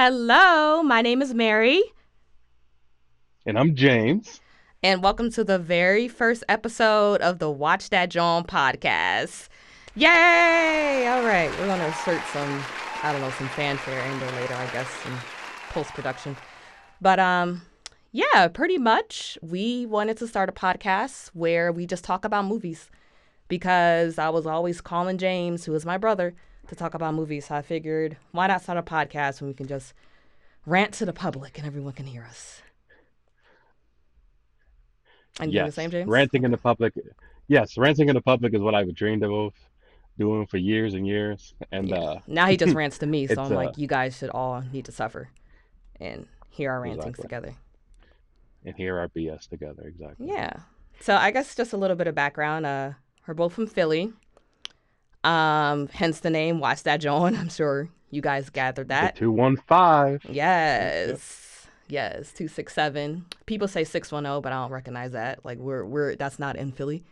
Hello, my name is Mary. And I'm James. And welcome to the very first episode of the Watch That Jawn podcast. Yay! All right, we're going to insert some, I don't know, some fanfare in there later, I guess, some post production. But, um, yeah, pretty much we wanted to start a podcast where we just talk about movies because I was always calling James, who is my brother, to talk about movies. So I figured, why not start a podcast when we can just rant to the public and everyone can hear us? And yes. the same, James? Ranting in the public. Yes, ranting in the public is what I've dreamed of doing for years and years. And Yeah. uh, now he just rants to me, so I'm uh, like, you guys should all need to suffer and hear our rantings Exactly. together. and hear our BS together. Exactly. Yeah. So I guess just a little bit of background. Uh, we're both from Philly. Um, hence the name Watch That Jawn. I'm sure you guys gathered The that. two one five. Yes. Yes, two six seven. People say six one zero, but I don't recognize that. Like we're we're that's not in Philly,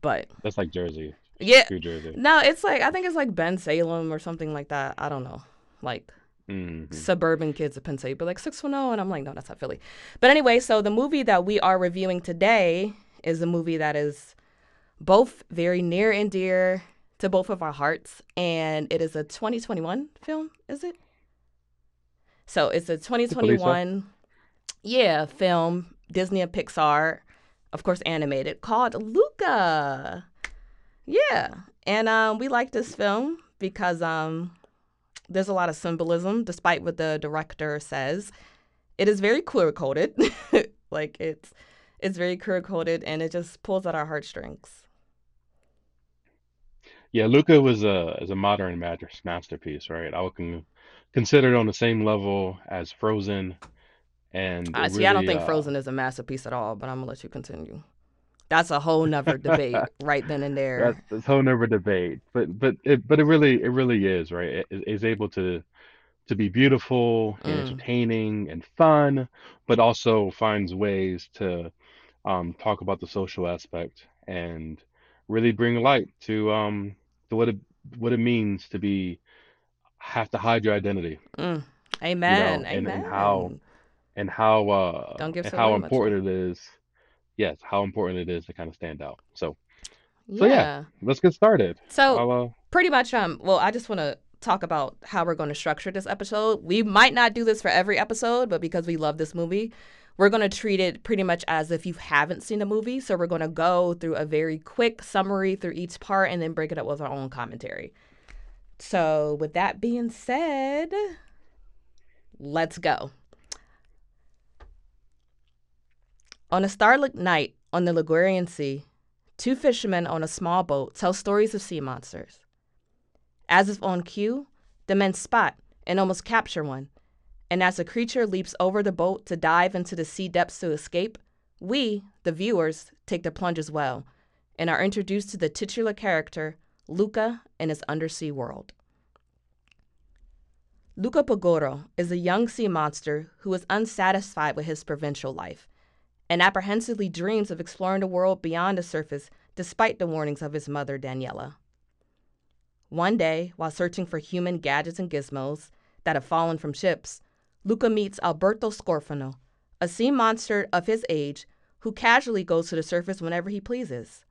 but That's like Jersey. yeah, New Jersey. no, it's like I think it's like Bensalem or something like that. I don't know, like Mhm. suburban kids of Penn State, but like six one zero, and I'm like, no, that's not Philly. But anyway, so the movie that we are reviewing today is a movie that is both very near and dear to both of our hearts, and it is a 2021 film. Is it? So it's a 2021, yeah, film Disney and Pixar, of course, animated called Luca. Yeah, and um, we like this film because um, there's a lot of symbolism, despite what the director says. It is very queer coded, like it's it's very queer coded, and it just pulls at our heartstrings. Yeah, Luca was a is a modern master, masterpiece, right? I would con- consider it on the same level as Frozen, and I see. I don't think uh, Frozen is a masterpiece at all, but I'm gonna let you continue. That's a whole nother debate right then and there. That's that's a whole nother debate, but but it but it really it really is right. It it is able to to be beautiful and Mm. entertaining and fun, but also finds ways to um, talk about the social aspect and really bring light to um to what it what it means to be have to hide your identity Mm. Amen. and- Amen. and how- and how uh Don't give and how very much. important it is. Yes, how important it is to kind of stand out. So yeah. so yeah. let's get started. So uh, pretty much um well i just want to talk about how we're going to structure this episode we might not do this for every episode but because we love this movie we're going to treat it pretty much as if you haven't seen the movie so we're going to go through a very quick summary through each part and then break it up with our own commentary so with that being said let's go on a starlit night on the ligurian sea two fishermen on a small boat tell stories of sea monsters as if on cue, the men spot and almost capture one. And as the creature leaps over the boat to dive into the sea depths to escape, we, the viewers, take the plunge as well and are introduced to the titular character, Luca, and his undersea world. Luca Paguro is a young sea monster who is unsatisfied with his provincial life and apprehensively dreams of exploring the world beyond the surface despite the warnings of his mother, Daniela. One day, while searching for human gadgets and gizmos that have fallen from ships, Luca meets Alberto Scorfano, a sea monster of his age who casually goes to the surface whenever he pleases.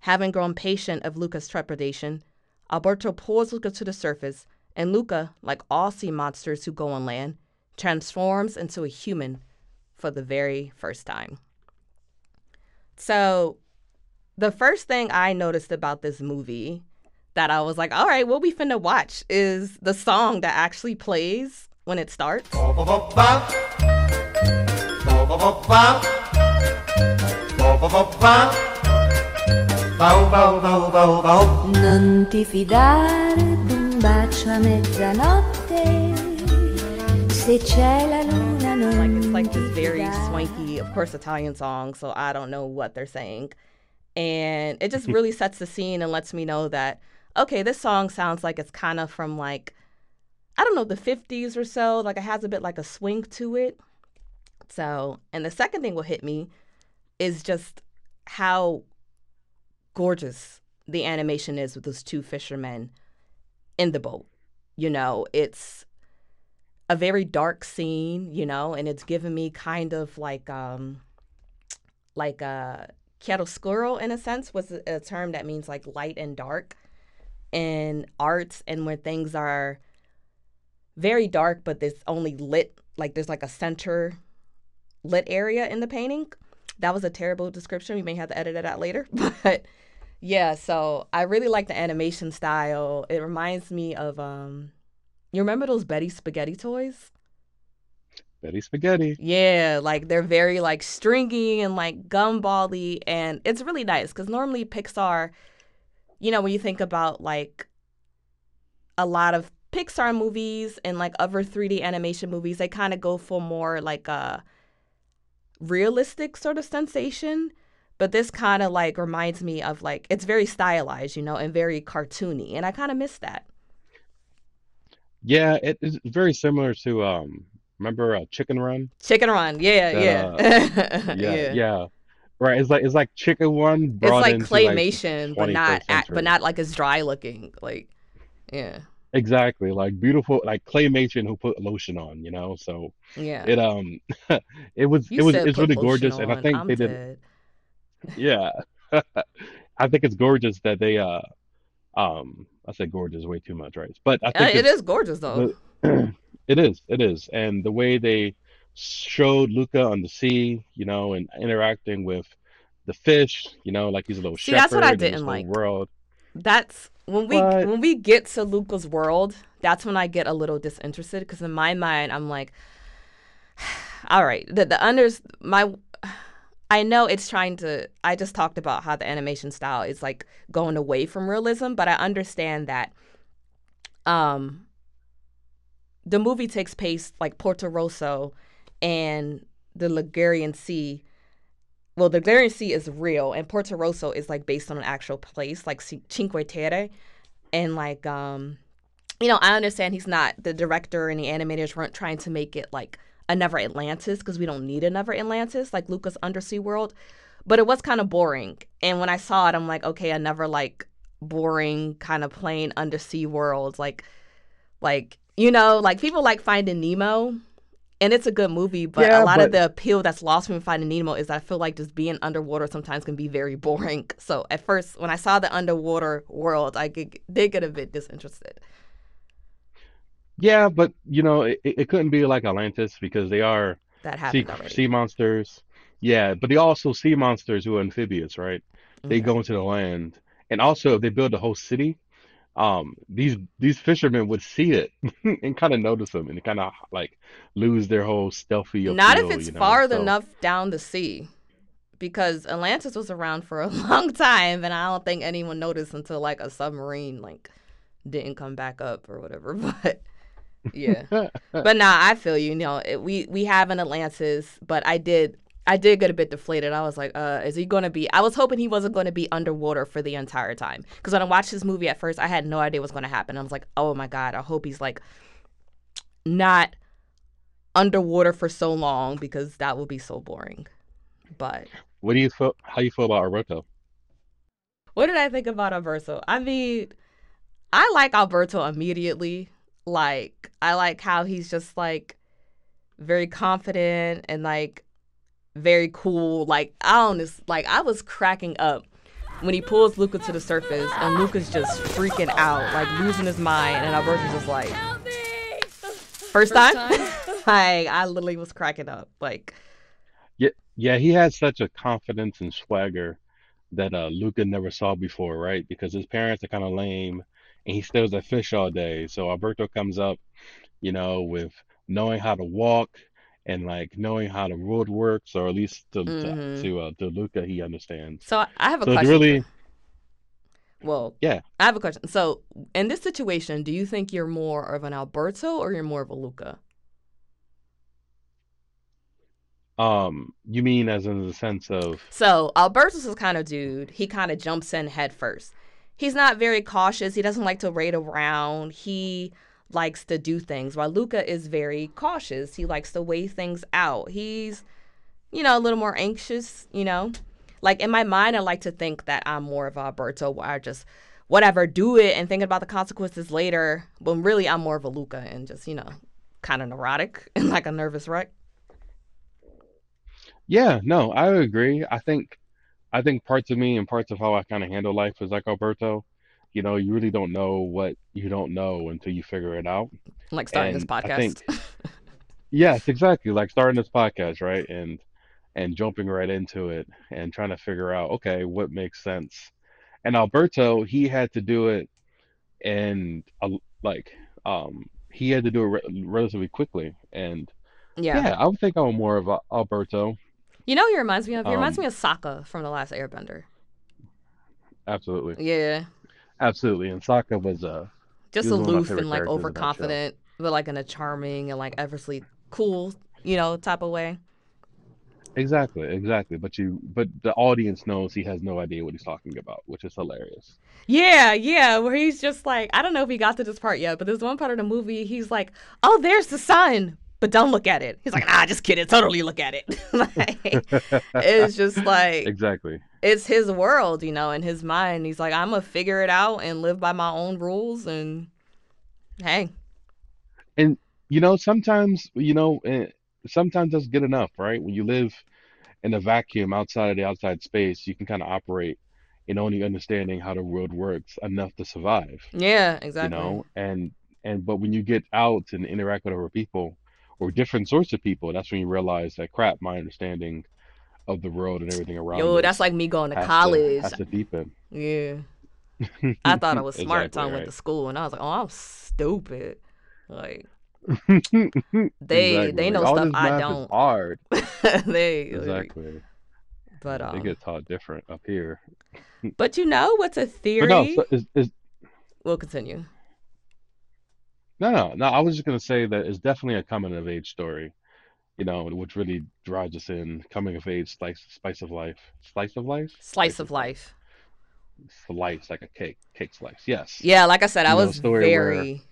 Having grown patient of Luca's trepidation, Alberto pulls Luca to the surface, and Luca, like all sea monsters who go on land, transforms into a human for the very first time. So, the first thing I noticed about this movie that I was like, all right, what we finna watch is the song that actually plays when it starts. Non ti fidare d'un bacio a mezzanotte, se c'è la luna non Like it's like this very swanky, of course, Italian song, so I don't know what they're saying. And it just really sets the scene and lets me know that, okay, this song sounds like it's kind of from like, I don't know, the 50s or so. Like it has a bit like a swing to it. So, and the second thing will hit me is just how gorgeous the animation is with those two fishermen in the boat. You know, it's a very dark scene, you know, and it's given me kind of like um like a chiaroscuro in a sense was a term that means like light and dark in arts and when things are very dark but there's only lit like there's like a center lit area in the painting. That was a terrible description. We may have to edit it out later, but yeah, so I really like the animation style. It reminds me of um you remember those Betty Spaghetti toys? Betty Spaghetti. Yeah, like they're very like stringy and like gumbally and it's really nice cuz normally Pixar you know when you think about like a lot of Pixar movies and like other 3D animation movies, they kind of go for more like a realistic sort of sensation but this kind of like reminds me of like it's very stylized, you know, and very cartoony, and I kind of miss that. Yeah, it is very similar to um remember uh, Chicken Run? Chicken Run, yeah, That yeah, uh yeah, yeah. yeah. Right, it's like it's like Chicken Run It's like into like claymation, but not act, but not like as dry looking. Like, yeah, Exactly, like beautiful like claymation who put lotion on, you know? So yeah. it um it was You it was it's really gorgeous and I think I'm they did dead. yeah. I think it's gorgeous that they uh um I said gorgeous way too much, right? But I Uh, think it it's gorgeous though. the it is, it is. And the way they showed Luca on the sea, you know, and interacting with the fish, you know, like he's a little See, that's what I shepherd didn't like. world. That's when we But when we get to Luca's world. That's when I get a little disinterested because in my mind I'm like, all right, the the unders my. I know it's trying to. I just talked about how the animation style is like going away from realism, but I understand that um the movie takes place like Porto Rosso and the Ligurian Sea. Well, the Ligurian Sea is real, and Porto Rosso is like based on an actual place, like Cinque Terre, and like um, you know, I understand he's not the director and the animators weren't trying to make it like another Atlantis because we don't need another Atlantis like Lucas Undersea World, but it was kind of boring. And when I saw it, I'm like, okay, another like boring kind of plain undersea world, like like you know, like people like Finding Nemo, and it's a good movie, but a yeah, lot of the appeal that's lost from Finding Nemo is that I feel like just being underwater sometimes can be very boring. So at first, when I saw the underwater world, I get, did get a bit disinterested. yeah, but you know, it, it couldn't be like Atlantis because they are That sea already. sea monsters. Yeah, but they also sea monsters who are amphibious, right? They Okay. go into the land. And also if they build a whole city, um these these fishermen would see it and kind of notice them and kind of like lose their whole stealthy Not if it's you know. far So enough down the sea, because Atlantis was around for a long time, and I don't think anyone noticed until like a submarine like didn't come back up or whatever. But yeah. But nah, I feel you. You know, it, we we have an Atlantis, but I did I did get a bit deflated. I was like, uh, is he gonna be? I was hoping he wasn't gonna be underwater for the entire time. Because when I watched this movie at first, I had no idea what's gonna happen. I was like, oh my god, I hope he's like not underwater for so long because that would be so boring. But what do you feel how you feel about Aruto? what did I think about Alberto? I mean, I like Alberto immediately. Like, I like how he's just like very confident and like very cool. Like, I don't just like I was cracking up when he pulls Luca to the surface and Luca's just freaking out, like losing his mind, and Alberto's just like, first time? like, I literally was cracking up. Like, Yeah, yeah, he had such a confidence and swagger that uh Luca never saw before, right? Because his parents are kind of lame and he steals at fish all day. So Alberto comes up, you know, with knowing how to walk and like knowing how the road works, or at least to to, hmm to uh to Luca he understands. so I have a So question. really, Well, yeah. I have a question. So, in this situation, do you think you're more of an Alberto or you're more of a Luca? Um, you mean as in the sense of So, Alberto's the kind of dude, he kind of jumps in head first. He's not very cautious. He doesn't like to wait around. He likes to do things, while Luca is very cautious. He likes to weigh things out. He's, you know, a little more anxious, you know? Like in my mind, I like to think that I'm more of a Alberto, where I just whatever, do it and thinking about the consequences later. But really, I'm more of a Luca and just, you know, kind of neurotic and like a nervous wreck. Yeah, no, I agree. I think I think parts of me and parts of how I kind of handle life is like Alberto. You know, you really don't know what you don't know until you figure it out. Like starting this And I podcast. think yes, exactly. Like starting this podcast, right? And and jumping right into it and trying to figure out, okay, what makes sense. And Alberto, he had to do it and uh, like um he had to do it re relatively quickly. And yeah. yeah, I would think I'm more of a Alberto. You know, he reminds me of. He reminds Um, me of Sokka from the Last Airbender. Absolutely. Yeah, Absolutely. And Sokka was uh just was one of my aloof and like characters in that show. overconfident, but like in a charming and like effortlessly cool, you know, type of way. exactly, exactly. But you but the audience knows he has no idea what he's talking about, which is hilarious. Yeah, yeah, where he's just like, I don't know if he got to this part yet, but there's one part of the movie he's like, "Oh, there's the sun." But don't look at it. He's like, nah, just kidding. Totally look at it. like, it's just like Exactly. It's his world, you know, in his mind. He's like, I'm gonna figure it out and live by my own rules. And hey, And you know, sometimes, you know, eh, sometimes that's good enough, right? When you live in a vacuum outside of the outside space, you can kind of operate in only understanding how the world works enough to survive, yeah, exactly. you know? And and but when you get out and interact with other people or different sorts of people, that's when you realize that crap, my understanding of the world and everything around Yo, that's like me going to has to college. has to deepen. Yeah, I thought I was smart until I Exactly went to school, and I was like, oh, I'm stupid. Like they Exactly. they know all stuff I don't. hard. they like, Exactly. but They um, get taught different up here. but you know what's a But theory? no, so is, is we'll continue. no, no, no. I was just gonna say that it's definitely a coming of age story, you know, which really drives us in coming of age, slice, spice of life, slice of life, Slice of life. slice like a cake, cake slice. Yes. Yeah, like I said, I You know, was story where- very,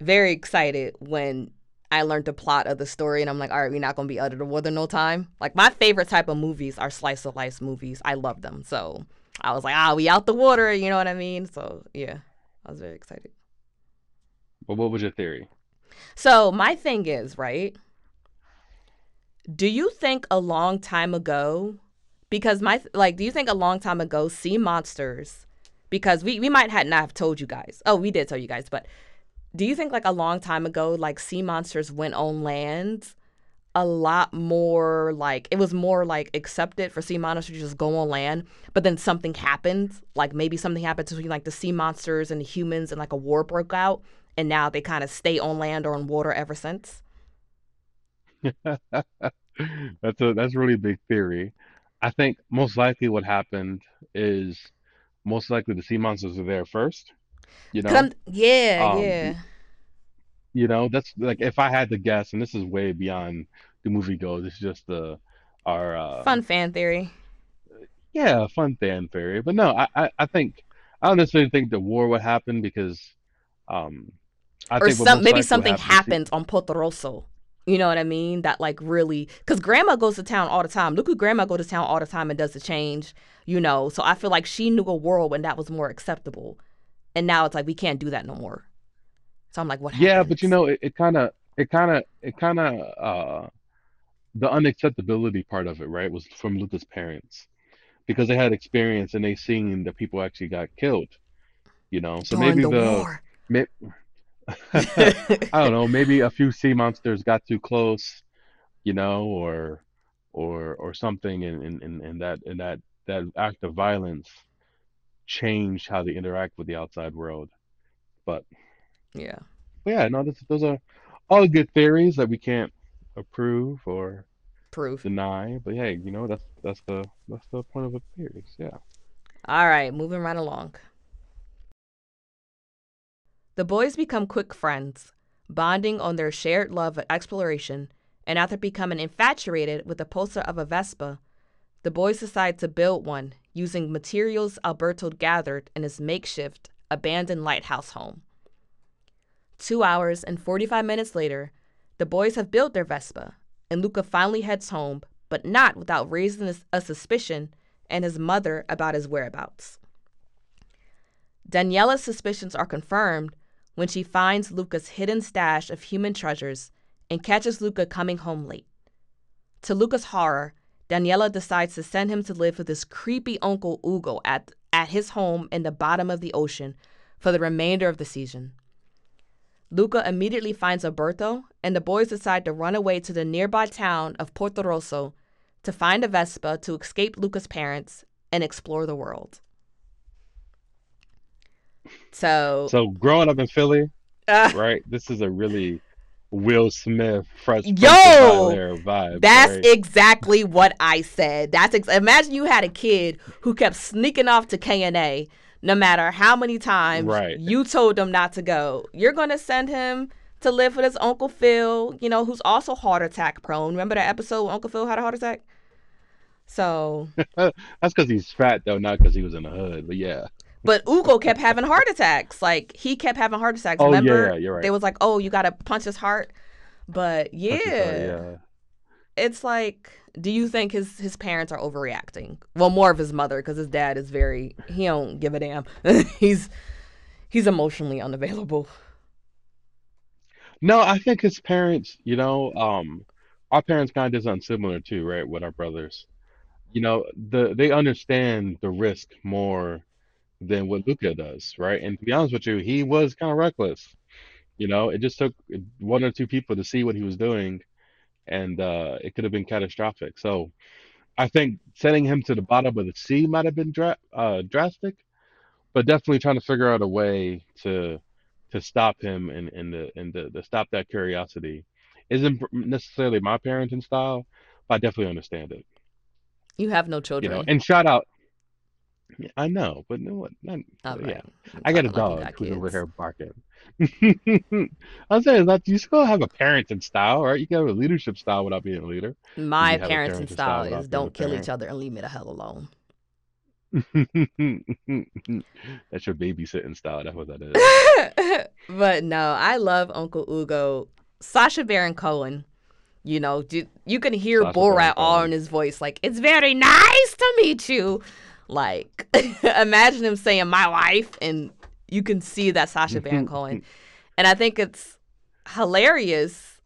very excited when I learned the plot of the story, and I'm like, all right, we're not gonna be under the weather no time. Like my favorite type of movies are slice of life movies. I love them, so I was like, ah, we out the water. You know what I mean? So yeah, I was very excited. But what was your theory? So my thing is, right? Do you think a long time ago, because my like, do you think a long time ago, sea monsters? Because we we might had not have told you guys. Oh, we did tell you guys, but do you think like a long time ago, like sea monsters went on land? A lot more like it was more like accepted for sea monsters to just go on land, but then something happened. Like maybe something happened between like the sea monsters and the humans, and like a war broke out, and now they kind of stay on land or on water ever since. That's a that's really a really big theory. I think most likely what happened is most likely the sea monsters were there first. You know, I'm- yeah, Um, yeah. you know, that's like if I had to guess, and this is way beyond the movie goes, it's just the our uh Fun fan theory. yeah, fun fan theory. But no, I, I, I think I don't necessarily think the war would happen because um I or some maybe something happen is happens on Porto Rosso. You know what I mean? That like really, because grandma goes to town all the time. Look who grandma goes to town all the time and does the change. You know, so I feel like she knew a world when that was more acceptable, and now it's like we can't do that no more. So I'm like, what? Yeah, but you know, it, it kind of, it kind of, it kind of, uh, the unacceptability part of it, right, was from Luca's parents because they had experience and they seen that people actually got killed, you know. So during maybe the, the, war. may, I don't know, maybe a few sea monsters got too close, you know, or, or, or something, and in, in, in that, in that, that act of violence changed how they interact with the outside world. But yeah, but yeah, no, this, those are all good theories that we can't approve or prove deny. But hey, you know, that's that's the that's the point of the theories. Yeah. All right, moving right along. The boys become quick friends, bonding on their shared love of exploration, and after becoming infatuated with the poster of a Vespa, the boys decide to build one using materials Alberto gathered in his makeshift, abandoned lighthouse home. Two hours and 45 minutes later, the boys have built their Vespa, and Luca finally heads home, but not without raising a suspicion and his mother about his whereabouts. Daniela's suspicions are confirmed when she finds Luca's hidden stash of human treasures and catches Luca coming home late. To Luca's horror, Daniela decides to send him to live with his creepy uncle Ugo at, at his home in the bottom of the ocean for the remainder of the season. Luca immediately finds Alberto, and the boys decide to run away to the nearby town of Porto Rosso to find a Vespa to escape Luca's parents and explore the world. So, So growing up in Philly, uh, right? This is a really Will Smith, Fresh Yo! vibe. That's right? exactly what I said. That's ex- imagine you had a kid who kept sneaking off to K and A, no matter how many times Right. you told them not to go. You're gonna send him to live with his uncle Phil, you know, who's also heart attack prone. Remember that episode where Uncle Phil had a heart attack? So, That's because he's fat though, not because he was in the hood. But yeah, but Ugo kept having heart attacks. Like he kept having heart attacks. Oh, Remember? yeah, you're right. They was like, "Oh, you gotta punch his heart." But yeah, uh, yeah. it's like do you think his his parents are overreacting well more of his mother because his dad is very he don't give a damn he's he's emotionally unavailable No, I think his parents, you know, um, our parents kind of did something similar too, right? With our brothers, you know, the they understand the risk more than what Luca does, right? And to be honest with you, he was kind of reckless. You know, it just took one or two people to see what he was doing, and uh, it could have been catastrophic. So I think sending him to the bottom of the sea might have been dra uh, drastic, but definitely trying to figure out a way to to stop him and and the and the, to stop that curiosity isn't necessarily my parenting style, but I definitely understand it. you have no children. You know, and shout out. Yeah, I know, but no what? Not, All yeah, right. I'm got a you dog got who's over here barking. I'm saying that you still have a parenting style, right? You can have a leadership style without being a leader. my you parenting parenting style style is don't kill parent. each other and leave me the hell alone That's your babysitting style. That's what that is. but no i love uncle ugo sasha baron cohen you know do, you can hear Baron borat all Cohen. in his voice like it's very nice to meet you like imagine him saying my wife and you can see that sasha baron cohen and i think it's hilarious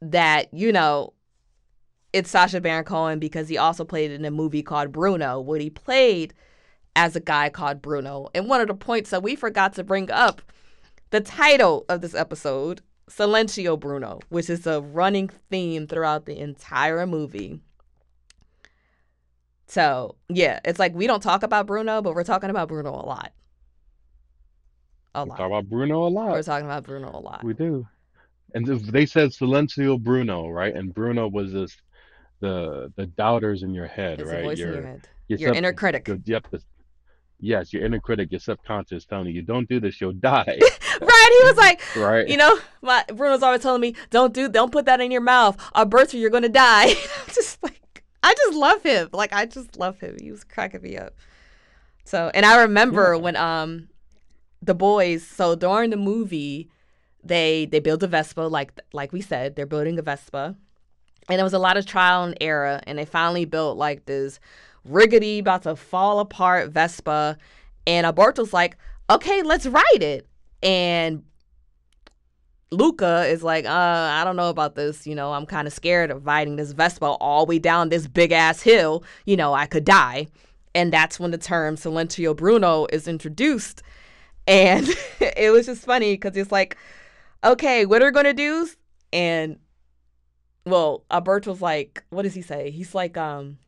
that you know it's Sasha Baron Cohen because he also played in a movie called Bruno, where he played as a guy called Bruno. And one of the points that we forgot to bring up, the title of this episode, Silenzio Bruno, which is a running theme throughout the entire movie. So, yeah, it's like we don't talk about Bruno, but we're talking about Bruno a lot. A We lot. talk about Bruno a lot. We're talking about Bruno a lot. We do. And they said Silenzio Bruno, right? And Bruno was this the the doubters in your head, It's right? a your in your head. your Your sub- inner critic. your- yep, the, yes, your inner critic, your subconscious telling you, don't do this, you'll die, right? He was like, right? You know, my Bruno's always telling me, "Don't do, don't put that in your mouth, Alberto, you're gonna die." I'm just like, I just love him. Like, I just love him. He was cracking me up. So, and I remember Yeah. when um, the boys. So during the movie, they they build a Vespa, like like we said, they're building a Vespa, and there was a lot of trial and error, and they finally built like this rickety, about to fall apart Vespa, and Alberto's like, "Okay, let's ride it," and Luca is like, uh, I don't know about this. You know, I'm kind of scared of riding this Vespa all the way down this big ass hill. You know, I could die. And that's when the term Silenzio Bruno is introduced. And it was just funny because it's like, okay, what are we going to do? And, well, Alberto's like, what does he say? He's like, um,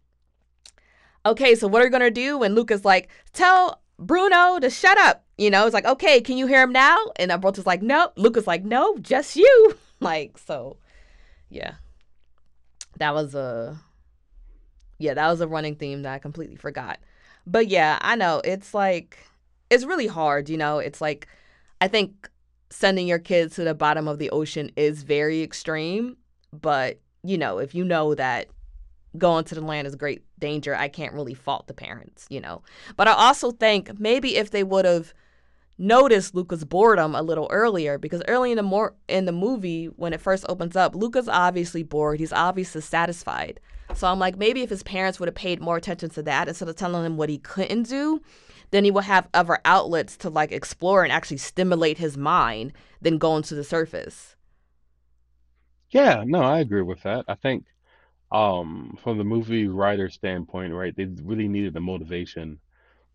okay, so what are we going to do? And Luca's like, tell Bruno to shut up. You know, it's like, okay, can you hear him now? And Alberto's like, no. Luca's like, no, just you. Like, so, yeah. That was a, yeah, that was a running theme that I completely forgot. But yeah, I know. It's like, it's really hard, you know? It's like, I think sending your kids to the bottom of the ocean is very extreme. But, you know, if you know that going to the land is great danger, I can't really fault the parents, you know? But I also think maybe if they would have noticed Luca's boredom a little earlier because early in the more in the movie when it first opens up, Luca's obviously bored. He's obviously satisfied. So I'm like, maybe if his parents would have paid more attention to that instead of telling him what he couldn't do, then he would have other outlets to like explore and actually stimulate his mind than going to the surface. Yeah, no, I agree with that. I think um from the movie writer standpoint, right, they really needed the motivation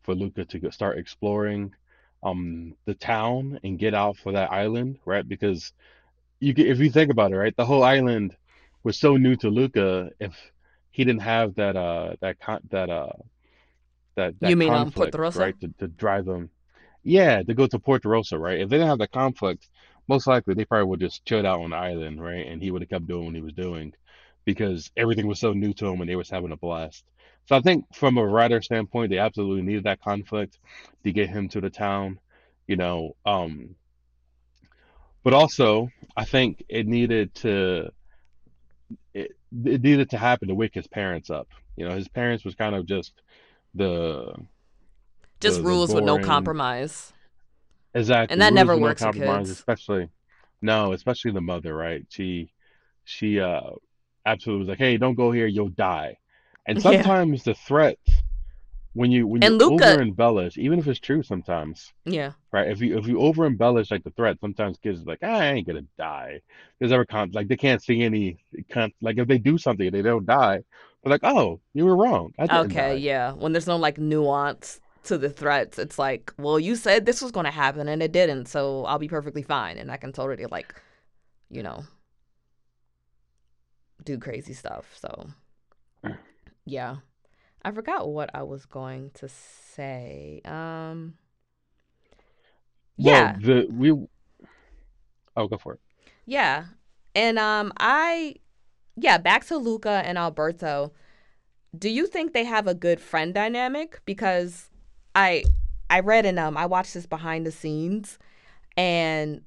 for Luca to start exploring um the town and get out for that island, right? Because you get, if you think about it, right, the whole island was so new to Luca if he didn't have that uh that con that uh that You that mean um conflict, Porto Rosso? right, to, to drive them, yeah, to go to Porto Rosso, right? If they didn't have the conflict, most likely they probably would just chilled out on the island, right? And he would have kept doing what he was doing because everything was so new to him and they was having a blast. So I think from a writer standpoint, they absolutely needed that conflict to get him to the town, you know. Um, but also I think it needed to it, it needed to happen to wake his parents up. You know, his parents was kind of just the Just the the rules with no compromise. exactly And that rules never with no works compromise, especially no, especially the mother, right? She she uh absolutely was like, "Hey, don't go here, you'll die." And Yeah. sometimes the threat when you when you Luca over embellish, even if it's true sometimes, yeah. right? If you if you over embellish like the threat, sometimes kids are like, ah, "I ain't gonna die." There's ever con like they can't see any con like if they do something they don't die, they're like, "Oh, you were wrong. I didn't Okay, die." yeah. When there's no like nuance to the threats, it's like, well, you said this was going to happen and it didn't, so I'll be perfectly fine and I can totally like, you know, do crazy stuff. So, yeah. I forgot what I was going to say. Um, Well, yeah. the we oh go for it. Yeah. And um I yeah, back to Luca and Alberto. Do you think they have a good friend dynamic? Because I I read and um I watched this behind the scenes and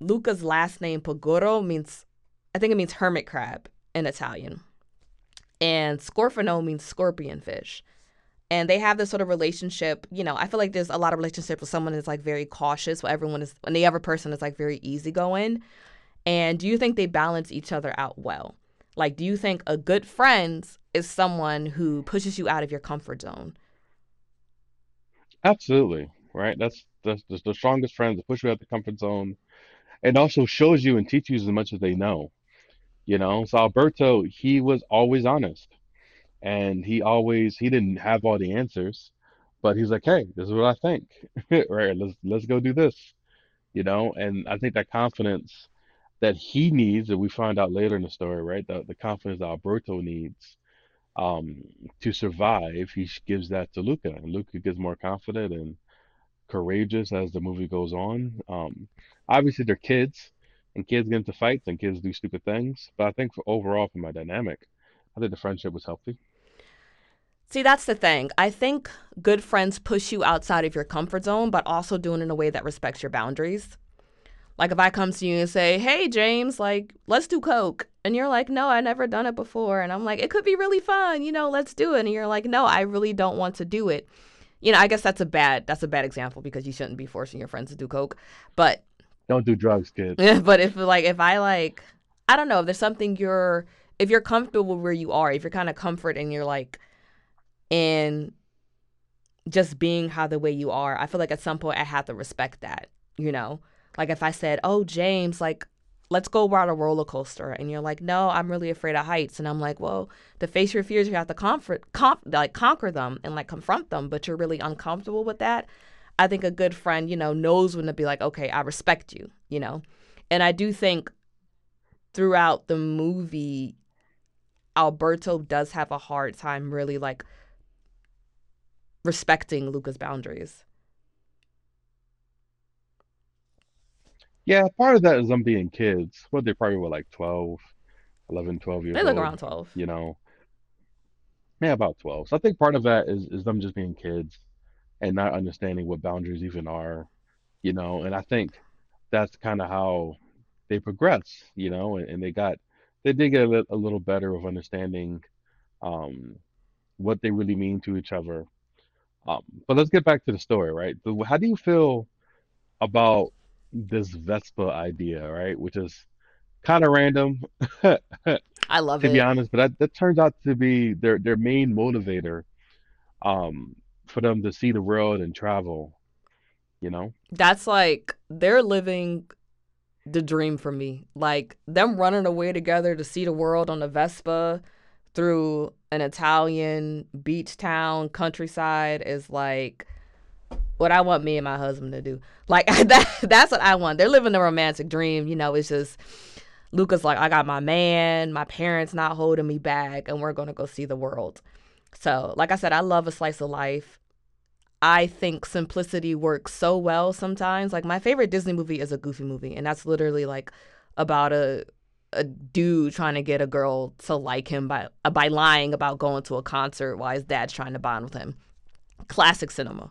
Luca's last name Paguro means I think it means hermit crab in Italian. And Scorfano means scorpion fish. And they have this sort of relationship, you know, I feel like there's a lot of relationship with someone that's like very cautious, where everyone is when the other person is like very easygoing. And do you think they balance each other out well? Like, do you think a good friend is someone who pushes you out of your comfort zone? Absolutely, right? That's the strongest friends push you out of the comfort zone and also shows you and teaches you as much as they know, you know? So Alberto, he was always honest and he always he didn't have all the answers, but he's like, "Hey, this is what I think." Right? Let's let's go do this, you know? And I think that confidence that he needs, that we find out later in the story, right? The the confidence that Alberto needs um to survive, he gives that to Luca, and Luca gets more confident and courageous as the movie goes on. Um, obviously, they're kids, and kids get into fights, and kids do stupid things. But I think for overall, for my dynamic, I think the friendship was healthy. See, that's the thing. I think good friends push you outside of your comfort zone, but also do it in a way that respects your boundaries. Like if I come to you and say, "Hey James, like let's do coke." And you're like, "No, I never done it before." And I'm like, "It could be really fun, you know, let's do it." And you're like, "No, I really don't want to do it." You know, I guess that's a bad that's a bad example because you shouldn't be forcing your friends to do coke. But Don't do drugs, kids. but if like if I like I don't know, if there's something you're if you're comfortable where you are, if you're kind of comfort and you're like in just being how the way you are, I feel like at some point I have to respect that, you know? Like if I said, "Oh, James, like let's go ride a roller coaster." And you're like, "No, I'm really afraid of heights." And I'm like, "Well, to face your fears, you have to comfort like conquer them and like confront them, but you're really uncomfortable with that." I think a good friend, you know, knows when to be like, "Okay, I respect you," you know? And I do think throughout the movie Alberto does have a hard time really like respecting Luca's boundaries. Yeah, part of that is them being kids. What they probably were like 12, 11, 12 years They look old, around 12. you know. Yeah, about 12. So I think part of that is is them just being kids and not understanding what boundaries even are, you know. And I think that's kind of how they progress, you know, and, and they got they did get a, lit- a little better of understanding um what they really mean to each other. Um, but let's get back to the story, right? The- How do you feel about this Vespa idea, right? Which is kind of random, I love to be honest, but that, that turns out to be their their main motivator, um, for them to see the world and travel, you know? That's like they're living the dream for me. Like them running away together to see the world on a Vespa through an Italian beach town countryside is like what I want me and my husband to do. Like that that's what I want. They're living the romantic dream, you know, it's just Luca's like I got my man, my parents not holding me back and we're to go see the world. So, like I said, I love a slice of life. I think simplicity works so well sometimes. Like my favorite Disney movie is a Goofy movie, and that's literally like about a a dude trying to get a girl to like him by uh, by lying about going to a concert while his dad's trying to bond with him. Classic cinema.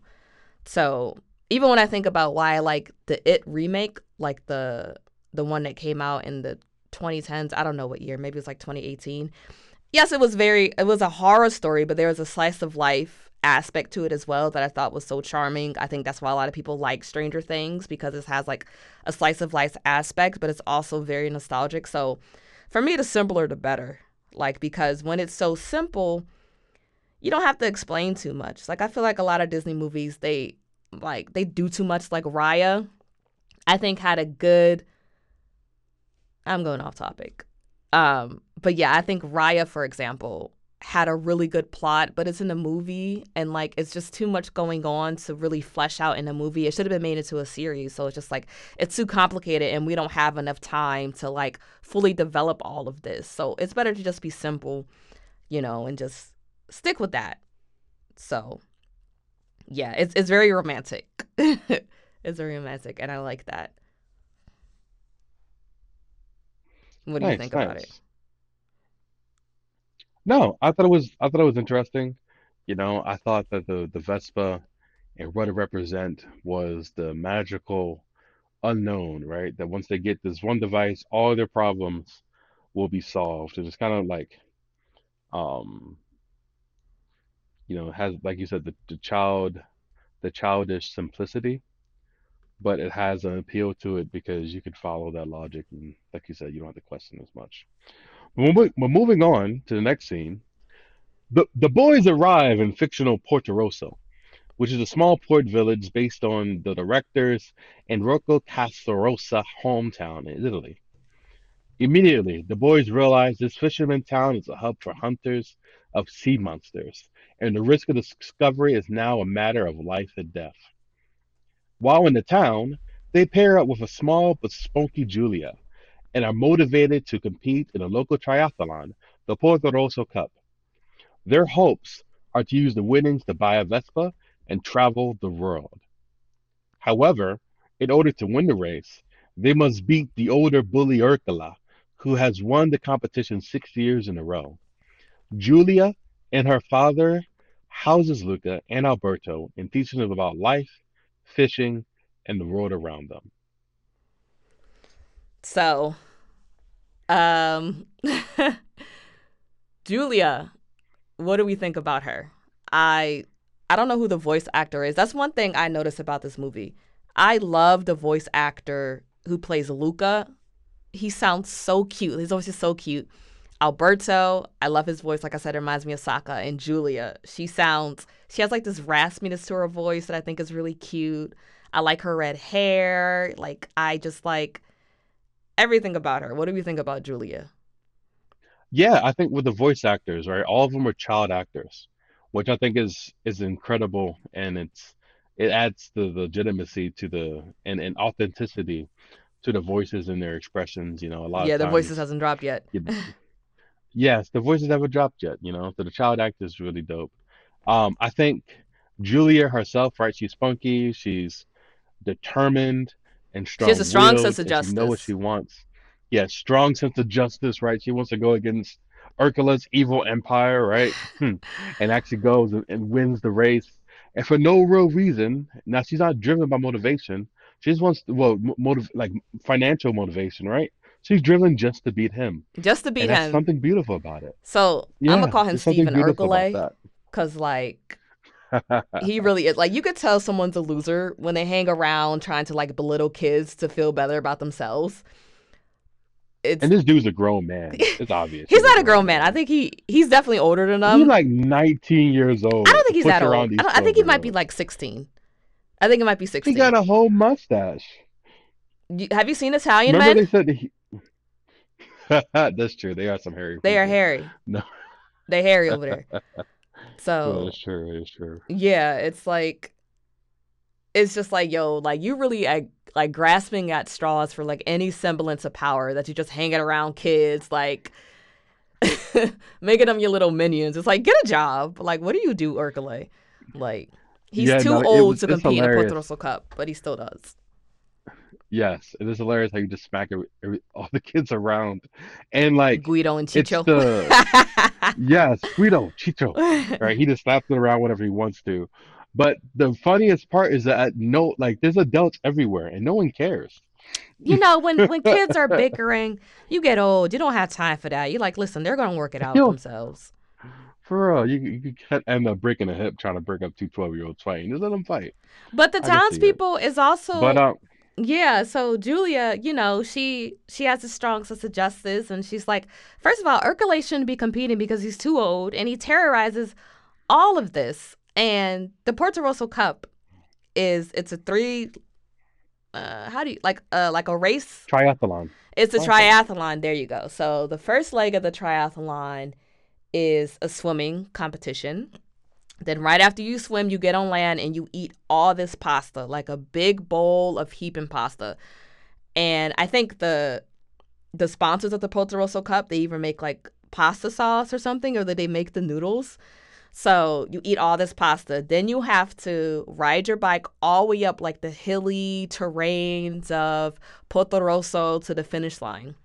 So even when I think about why I like the It remake, like the the one that came out in the 2010s, I don't know what year, maybe it was like 2018. Yes, it was very it was a horror story, but there was a slice of life aspect to it as well that I thought was so charming. I think that's why a lot of people like Stranger Things because it has like a slice of life aspect, but it's also very nostalgic. So for me, the simpler the better. Like because when it's so simple, you don't have to explain too much. Like I feel like a lot of Disney movies they like they do too much. Like Raya, I think had a good. I'm going off topic. Um, but yeah, I think Raya, for example, had a really good plot, but it's in a movie and like it's just too much going on to really flesh out in a movie. It should have been made into a series. So it's just like it's too complicated and we don't have enough time to like fully develop all of this. So it's better to just be simple, you know, and just stick with that. So yeah, it's it's very romantic. it's very romantic and I like that. What do you Nice, think about it? No, I thought it was I thought it was interesting. You know, I thought that the the Vespa and what it represent was the magical unknown, right? That once they get this one device, all their problems will be solved. And it's kind of like, um, you know, has like you said, the, the child, the childish simplicity, but it has an appeal to it because you can follow that logic, and like you said, you don't have to question as much. We're moving on to the next scene. The, the boys arrive in fictional Porto Rosso, which is a small port village based on the director's Enrico Casarosa hometown in Italy. Immediately, the boys realize this fisherman town is a hub for hunters of sea monsters, and the risk of discovery is now a matter of life and death. While in the town, they pair up with a small but spunky Julia and are motivated to compete in a local triathlon, the Porto Rosso Cup. Their hopes are to use the winnings to buy a Vespa and travel the world. However, in order to win the race, they must beat the older bully Ercole, who has won the competition six years in a row. Julia and her father houses Luca and Alberto and teaches them about life, fishing, and the world around them. So, um Julia, what do we think about her? I I don't know who the voice actor is. That's one thing I noticed about this movie. I love the voice actor who plays Luca. He sounds so cute. His voice is so cute. Alberto, I love his voice. Like I said, it reminds me of Sokka. And Julia, she sounds, she has like this raspiness to her voice that I think is really cute. I like her red hair. Like, I just like everything about her. What do you think about Julia? Yeah, I think with the voice actors, right? All of them are child actors, which I think is is incredible, and it's it adds the legitimacy to the and, and authenticity to the voices and their expressions. You know, a lot of Yeah, the voices hasn't dropped yet. yes, the voices haven't dropped yet. You know, so the child actor is really dope. Um, I think Julia herself, right? She's spunky, she's determined and She has a strong sense of justice. know what she wants. Yeah, strong sense of justice, right? She wants to go against Ercole's evil empire, right? Hmm. And actually goes and, wins the race, and for no real reason. Now she's not driven by motivation. She just wants, well, mo- motive like financial motivation, right? She's driven just to beat him, Just to beat him. something beautiful about it. So I'm gonna call him Stephen Urkelay because, like, he really is. Like you could tell someone's a loser when they hang around trying to like belittle kids to feel better about themselves. It's and this dude's a grown man. It's obvious. he's not a grown man. I think he he's definitely older than them. He's like 19 years old. I don't think he's that old. I, don't, I think he might be like 16. I think it might be 16. He got a whole mustache. You- Have you seen Italian Remember men? they said that he... That's true. They are some hairy. They are hairy. No. They hairy over there. Oh, So true. It's true. yeah, it's like it's just like yo, like you really like, like grasping at straws for like any semblance of power that you just hanging around kids, like making them your little minions. It's like get a job. Like what do you do, Ercole? Like he's Yeah, too no, old was- to compete in a. Puerto Rosso Cup, but he still does. Yes, it is hilarious how you just smack every, every, all the kids around, and like Guido and Chicho. the yes, Guido, Chicho, right? He just slaps it around whenever he wants to. But the funniest part is that no, like there's adults everywhere, and no one cares. you know, when when kids are bickering, you get old. You don't have time for that. You're like, listen, they're gonna work it out themselves. For real, you you could end up breaking a hip trying to break up two 12 year olds fighting. Just let them fight. But the I can see it. townspeople is also But um, Yeah, so Julia, you know, she she has a strong sense of justice, and she's like, first of all, Ercole shouldn't be competing because he's too old, and he terrorizes all of this. And the Puerto Rosso Cup is it's a three, uh, how do you like uh like a race? triathlon. It's a triathlon. There you go. So the first leg of the triathlon is a swimming competition. Then right after you swim, you get on land and you eat all this pasta, like a big bowl of heaping pasta. And I think the the sponsors of the Rosso Cup, they even make like pasta sauce or something, or that they make the noodles. So you eat all this pasta. Then you have to ride your bike all the way up like the hilly terrains of Rosso to the finish line.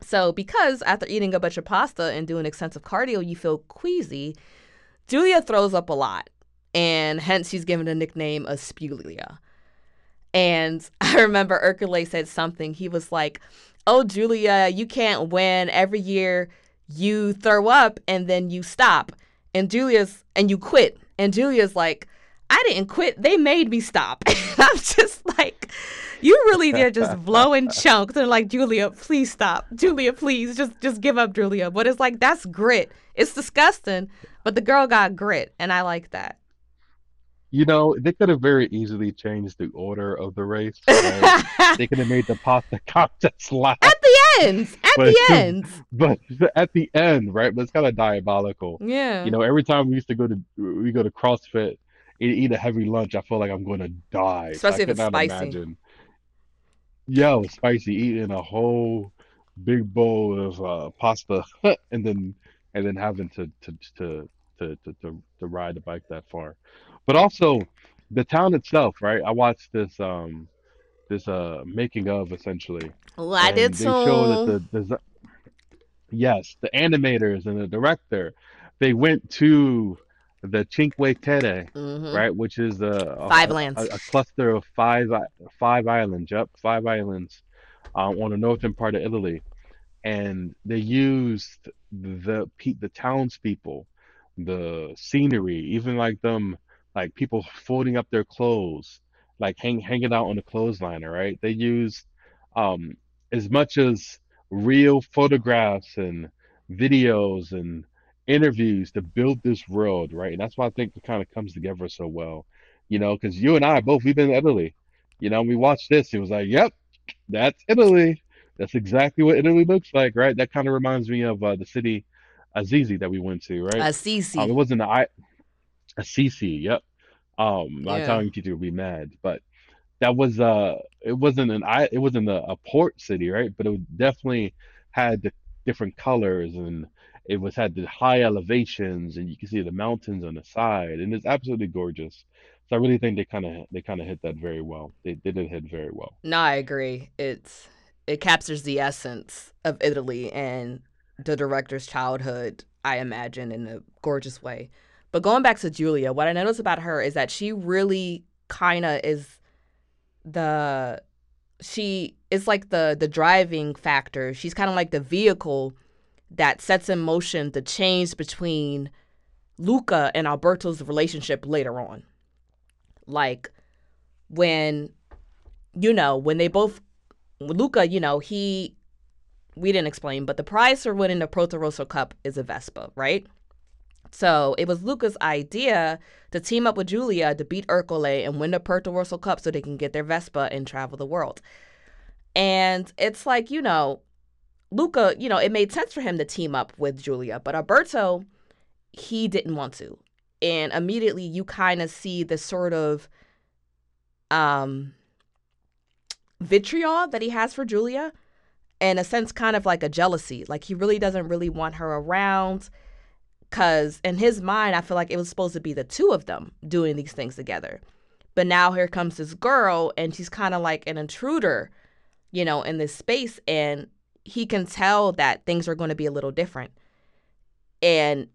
So because after eating a bunch of pasta and doing extensive cardio, you feel queasy, Julia throws up a lot. And hence she's given the nickname of Spulia. And I remember Ercole said something. He was like, Oh, Julia, you can't win. Every year you throw up and then you stop. And Julia's, and you quit. And Julia's like, I didn't quit. They made me stop. And I'm just like, you really did just blowing chunks. They're like, Julia, please stop. Julia, please just just give up, Julia. But it's like that's grit. It's disgusting, but the girl got grit, and I like that. You know, they could have very easily changed the order of the race. right? they could have made the pasta contest last. At the end, At But- the end. But at the end, right? But it's kind of diabolical. Yeah. You know, every time we used to go to we go to CrossFit and eat a heavy lunch, I feel like I'm going to die. Especially I if it's spicy. imagine. Yo, spicy eating a whole big bowl of uh, pasta and then and then having to to to to to, to, to ride the bike that far. But also the town itself, right? I watched this um this uh making of essentially Well, I and did they show that the desi yes, the animators and the director, they went to the Cinque Terre, Mhm. right, which is a, a Five a, lands. a cluster of five five islands. Yep, five islands um, on the northern part of Italy, and they used the pe- the townspeople, the scenery, even like them, like people folding up their clothes, like hang, hanging out on the clothesline. All right, they used um, as much as real photographs and videos and interviews to build this world, right? And that's why I think it kind of comes together so well, you know, because you and I both we've been Italy, you know, we watched this. It was like, yep, that's Italy. That's exactly what Italy looks like, right? That kind of reminds me of uh, the city Azizi that we went to, right? Assisi. Um, it wasn't I Assisi, yep. Um, my Yeah. Italian teacher would be mad, but that was uh, it wasn't an I, it wasn't a, a port city, right? But it definitely had the different colors and it was had the high elevations and you can see the mountains on the side and it's absolutely gorgeous. So I really think they kind of they kind of hit that very well. They, they did hit very well. No, I agree. It's it captures the essence of Italy and the director's childhood, I imagine, in a gorgeous way. But going back to Julia, what I noticed about her is that she really kind of is the she is like the the driving factor. She's kind of like the vehicle that sets in motion the change between Luca and Alberto's relationship later on. Like when you know, when they both Luca, you know, he we didn't explain, but the prize for winning the Porto Rosso Cup is a Vespa, right? So it was Luca's idea to team up with Julia to beat Ercole and win the Porto Rosso Cup so they can get their Vespa and travel the world. And it's like, you know, Luca, you know, it made sense for him to team up with Julia, but Alberto, he didn't want to. And immediately you kind of see the sort of um vitriol that he has for Giulia and a sense kind of like a jealousy. Like he really doesn't really want her around cuz in his mind I feel like it was supposed to be the two of them doing these things together. But now here comes this girl and she's kind of like an intruder, you know, in this space and he can tell that things are going to be a little different. And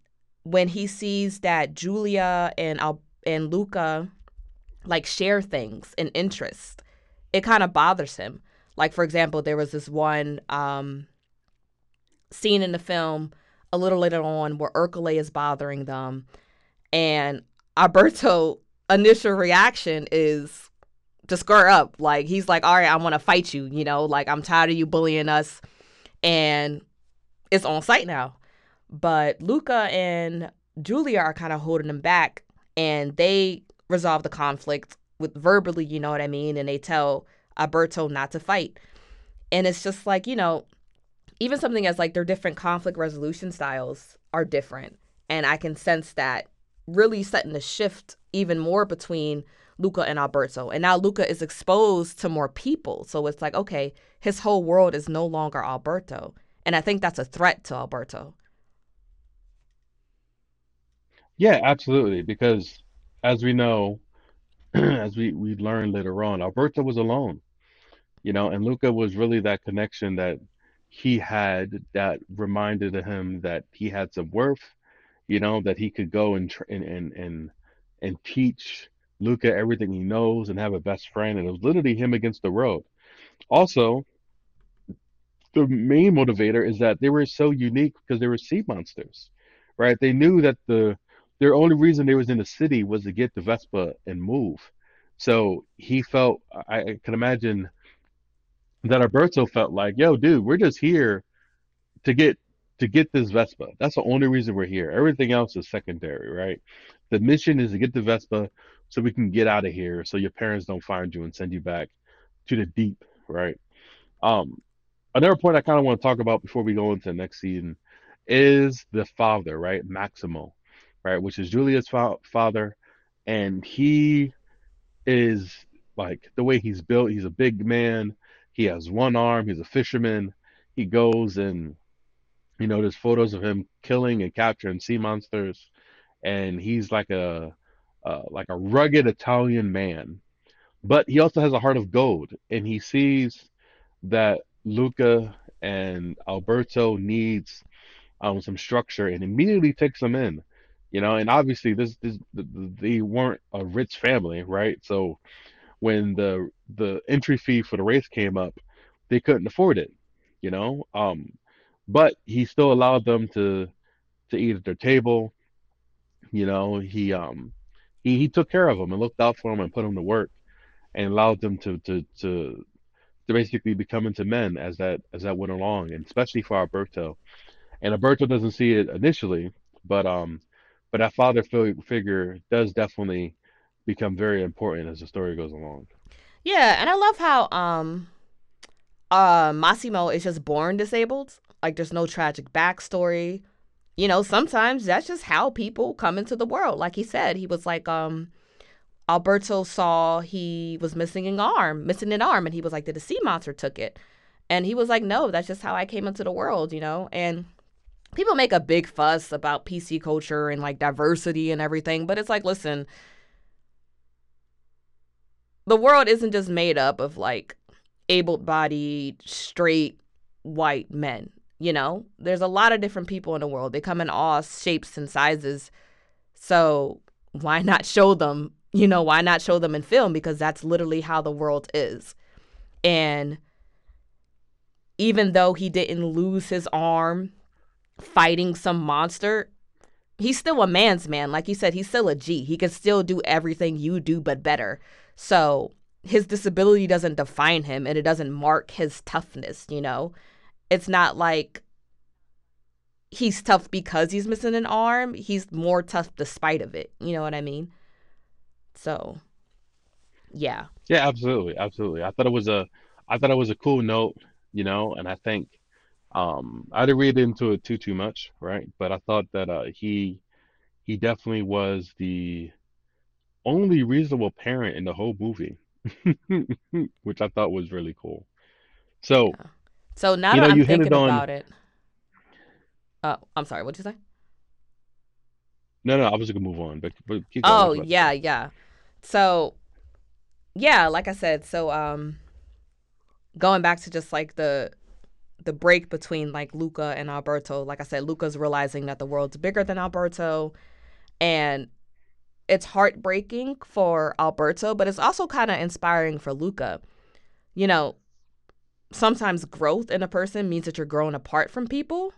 when he sees that julia and Al- and Luca like share things and interest, it kind of bothers him. Like for example, there was this one um, scene in the film a little later on where Ercole is bothering them, and Alberto initial reaction is to square up. Like he's like, "All right, I want to fight you." You know, like I'm tired of you bullying us, and it's on site now. But Luca and Julia are kind of holding him back, and they resolve the conflict with verbally, you know what I mean, and they tell Alberto not to fight. And it's just like, you know, even something as like their different conflict resolution styles are different. And I can sense that really setting a shift even more between Luca and Alberto. And now Luca is exposed to more people. So it's like, okay, his whole world is no longer Alberto. And I think that's a threat to Alberto. Yeah, absolutely. Because as we know, as we we learned later on, Alberto was alone, you know, and Luca was really that connection that he had that reminded him that he had some worth, you know, that he could go and and and and, and teach Luca everything he knows and have a best friend, and it was literally him against the world. Also, the main motivator is that they were so unique because they were sea monsters, right? They knew that the their only reason they was in the city was to get the Vespa and move. So he felt I can imagine that Alberto felt like, yo, dude, we're just here to get to get this Vespa. That's the only reason we're here. Everything else is secondary, right? The mission is to get the Vespa so we can get out of here so your parents don't find you and send you back to the deep, right? Um another point I kind of want to talk about before we go into the next season is the father, right? Massimo right, which is Julia's fa- father, and he is like the way he's built. He's a big man. He has one arm. He's a fisherman. He goes and you know there's photos of him killing and capturing sea monsters, and he's like a uh, like a rugged Italian man. But he also has a heart of gold, and he sees that Luca and Alberto needs um, some structure, and immediately takes them in you know and obviously this, this they weren't a rich family right? So when the the entry fee for the race came up they couldn't afford it you know? Um but he still allowed them to to eat at their table you know? He um he, he took care of them and looked out for them and put them to work and allowed them to to to to basically become into men as that as that went along and especially for Alberto. And Alberto doesn't see it initially but um but that father figure does definitely become very important as the story goes along. Yeah, and I love how um uh Massimo is just born disabled. Like there's no tragic backstory. You know, sometimes that's just how people come into the world. Like he said, he was like um Alberto saw he was missing an arm, missing an arm, and he was like, Did the sea monster took it? And he was like, No, that's just how I came into the world, you know? And people make a big fuss about PC culture and like diversity and everything, but it's like, listen, the world isn't just made up of like able bodied, straight, white men. You know, there's a lot of different people in the world. They come in all shapes and sizes. So why not show them? You know, why not show them in film? Because that's literally how the world is. And even though he didn't lose his arm fighting some monster, he's still a man's man. Like you said, he's still a G. He can still do everything you do, but better. So his disability doesn't define him and it doesn't mark his toughness, you know? It's not like he's tough because he's missing an arm. He's more tough despite of it. You know what I mean? So, yeah. Yeah, absolutely, absolutely. I thought it was a, I thought it was a cool note, you know, and I think, um, I didn't read into it too too much, right? But I thought that uh, he, he definitely was the only reasonable parent in the whole movie, which I thought was really cool. So, Yeah. So now you that know, I'm you hinted thinking on, about it, oh, I'm sorry. What'd you say? no, no, I was gonna move on, but, but keep going. Oh, yeah, yeah. So, yeah, like I said, so um going back to just like the the break between like Luca and Alberto, like I said, Luca's realizing that the world's bigger than Alberto and it's heartbreaking for Alberto, but it's also kind of inspiring for Luca. You know, sometimes growth in a person means that you're growing apart from people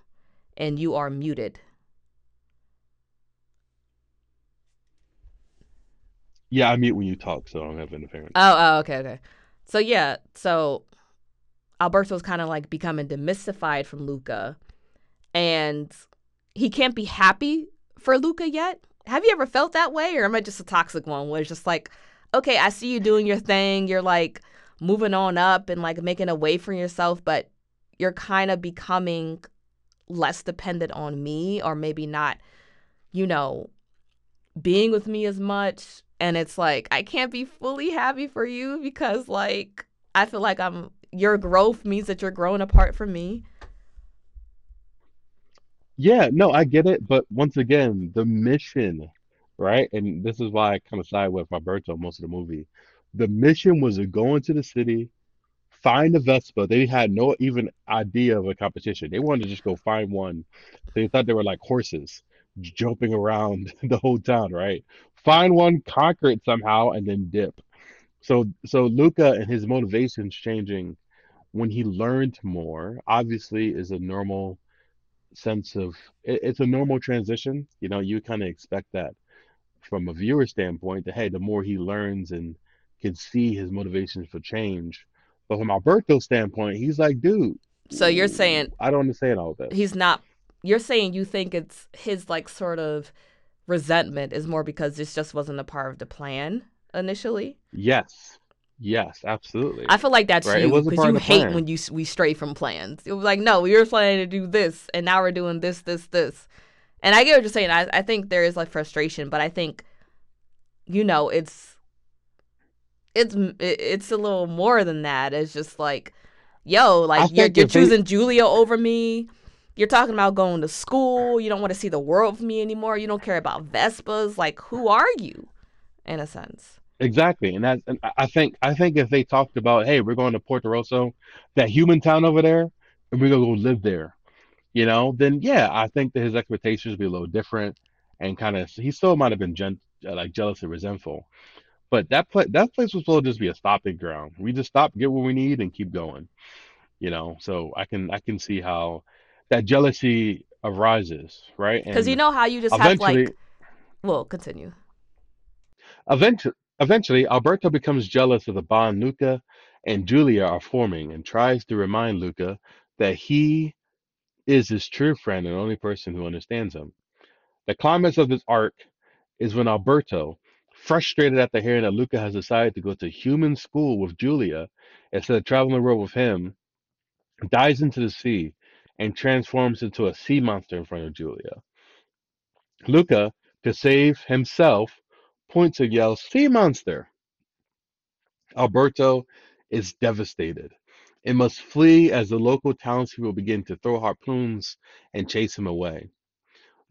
and you are muted. Yeah, I mute when you talk, so I don't have interference. Oh, oh, okay, okay. So yeah, so Alberto's kind of like becoming demystified from Luca, and he can't be happy for Luca yet. Have you ever felt that way, or am I just a toxic one where it's just like, okay, I see you doing your thing, you're like moving on up and like making a way for yourself, but you're kind of becoming less dependent on me, or maybe not, you know, being with me as much. And it's like I can't be fully happy for you because like I feel like I'm your growth means that you're growing apart from me. Yeah, no, I get it, but once again, the mission, right? And this is why I kind of side with Roberto most of the movie. The mission was to go into the city, find a Vespa. They had no even idea of a competition. They wanted to just go find one. They thought they were like horses jumping around the whole town, right? Find one, conquer it somehow, and then dip. So, so Luca and his motivations changing when he learned more, obviously, is a normal sense of it, it's a normal transition. You know, you kind of expect that from a viewer standpoint that hey, the more he learns and can see his motivations for change. But from Alberto's standpoint, he's like, dude, So you're saying I don't understand all this. he's not you're saying you think it's his like sort of resentment is more because this just wasn't a part of the plan initially. Yes, yes, absolutely. I feel like that's Right, you because you hate plan. when you we stray from plans. It was like no, we were planning to do this and now we're doing this, this, this. And I get what you're saying. I, I think there is like frustration, but I think you know it's it's it's a little more than that. It's just like, yo, like I you're you're if they, choosing Julia over me. You're talking about going to school. You don't want to see the world for me anymore. You don't care about Vespas. Like, who are you, in a sense? Exactly, and that's and I think, I think if they talked about, hey, we're going to Porto Rosso, that human town over there, and we're gonna go live there, you know, then yeah, I think that his expectations would be a little different, and kind of, he still might have been gen, uh, like jealous and resentful. But that place, that place was supposed to just be a stopping ground. We just stop, get what we need, and keep going. You know, so I can I can see how that jealousy arises, right? Because you know how you just have eventually, like, well, continue. eventually, eventually, Alberto becomes jealous of the bond Luca and Julia are forming, and tries to remind Luca that he is his true friend and only person who understands him. The climax of this arc is when Alberto, frustrated after hearing that Luca has decided to go to human school with Julia instead of traveling the world with him, dives into the sea and transforms into a sea monster in front of Julia. Luca, to save himself, points and yells, Sea monster! Alberto is devastated and must flee as the local townspeople begin to throw harpoons and chase him away.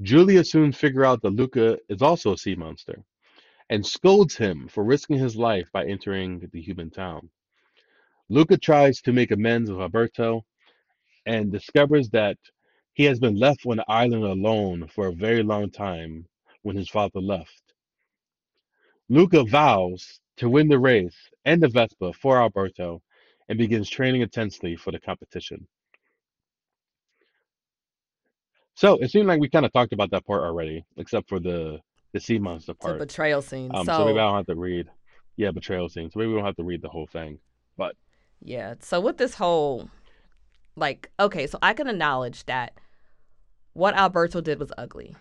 Julia soon figures out that Luca is also a sea monster and scolds him for risking his life by entering the human town. Luca tries to make amends with Alberto and discovers that he has been left on the island alone for a very long time when his father left. Luca vows to win the race and the Vespa for Alberto and begins training intensely for the competition. So it seemed like we kind of talked about that part already, except for the the sea monster part. The betrayal scene. Um, so maybe I don't have to read. Yeah, betrayal scene. So maybe we don't have to read the whole thing. But yeah. So with this whole like, okay, so I can acknowledge that what Alberto did was ugly.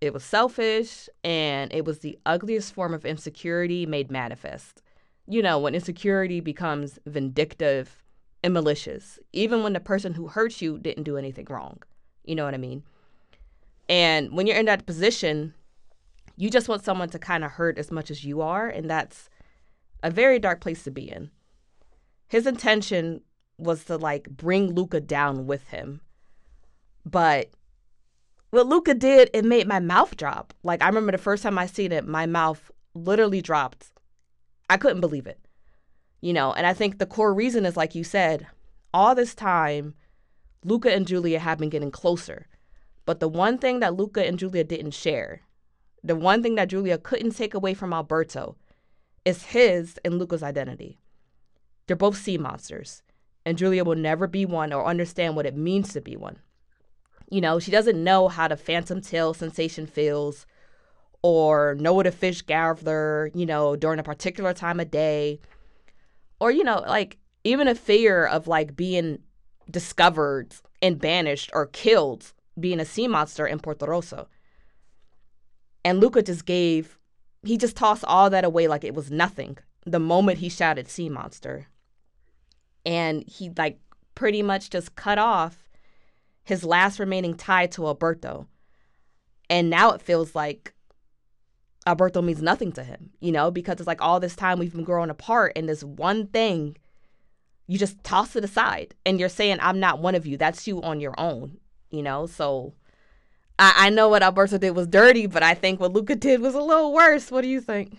It was selfish and it was the ugliest form of insecurity made manifest. You know, when insecurity becomes vindictive and malicious, even when the person who hurt you didn't do anything wrong. You know what I mean? And when you're in that position, you just want someone to kind of hurt as much as you are. And that's a very dark place to be in. His intention was to like bring Luca down with him. But what Luca did, it made my mouth drop. Like I remember the first time I seen it, my mouth literally dropped. I couldn't believe it. You know, and I think the core reason is like you said, all this time, Luca and Julia have been getting closer. But the one thing that Luca and Julia didn't share, the one thing that Julia couldn't take away from Alberto, is his and Luca's identity. They're both sea monsters, and Julia will never be one or understand what it means to be one. You know, she doesn't know how the phantom tail sensation feels or know what a fish gather, you know, during a particular time of day. Or, you know, like even a fear of like being discovered and banished or killed being a sea monster in Porto Rosso. And Luca just gave, he just tossed all that away like it was nothing the moment he shouted sea monster. And he like pretty much just cut off his last remaining tie to Alberto. And now it feels like Alberto means nothing to him, you know, because it's like all this time we've been growing apart and this one thing, you just toss it aside and you're saying, I'm not one of you. That's you on your own, you know? So I, I know what Alberto did was dirty, but I think what Luca did was a little worse. What do you think?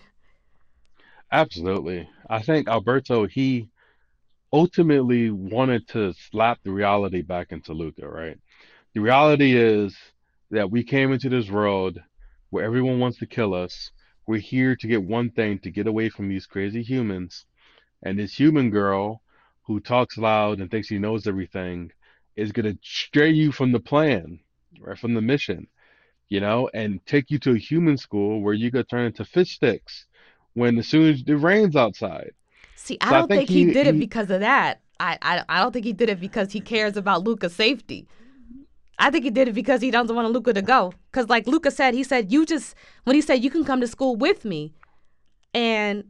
absolutely, I think Alberto he ultimately wanted to slap the reality back into Luca, right? The reality is that we came into this world where everyone wants to kill us. We're here to get one thing to get away from these crazy humans. And this human girl who talks loud and thinks she knows everything is going to stray you from the plan, right? From the mission, you know, and take you to a human school where you get turn into fish sticks when as soon as it rains outside. See, I So don't think think he, he did it he because of that. I, I I don't think he did it because he cares about Luca's safety. I think he did it because he doesn't want Luca to go. Cause like Luca said, he said you just when he said you can come to school with me, and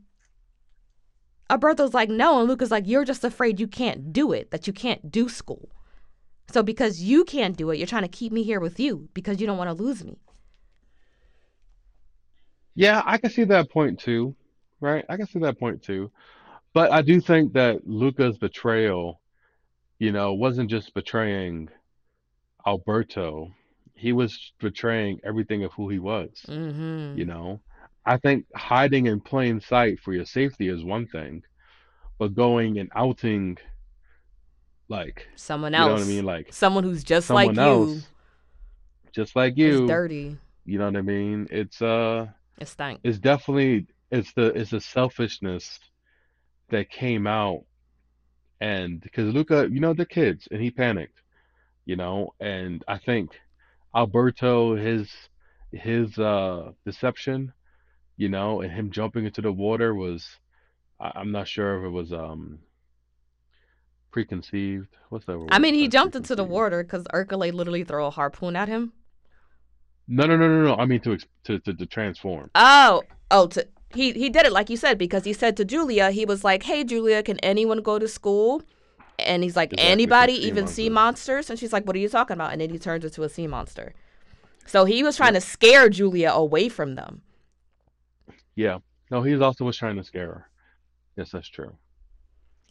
Alberto's like no, and Luca's like you're just afraid you can't do it, that you can't do school. So because you can't do it, you're trying to keep me here with you because you don't want to lose me. Yeah, I can see that point too, right? I can see that point too. But I do think that Luca's betrayal, you know, wasn't just betraying Alberto. He was betraying everything of who he was, Mm-hmm. you know. I think hiding in plain sight for your safety is one thing, but going and outing, like, Someone else, you know what I mean? Like someone who's just like someone you, just like you, dirty. you know what I mean? It's uh It stank. it's definitely it's the it's the selfishness that came out and because Luca, you know, they're kids and he panicked, you know, and I think Alberto, his his uh deception, you know, and him jumping into the water was I, I'm not sure if it was um preconceived. What's that word? I mean, he besides jumped into the water because Ercole literally threw a harpoon at him. No, no, no, no, no. I mean to to to, to transform. Oh, oh, to, he he did it like you said because he said to Julia, he was like, "Hey, Julia, can anyone go to school?" And he's like, Exactly, "Anybody, sea even sea monsters. monsters?" And she's like, "What are you talking about?" And then he turns into a sea monster. So he was trying to scare Julia away from them. Yeah. No, he also was trying to scare her. Yes, that's true.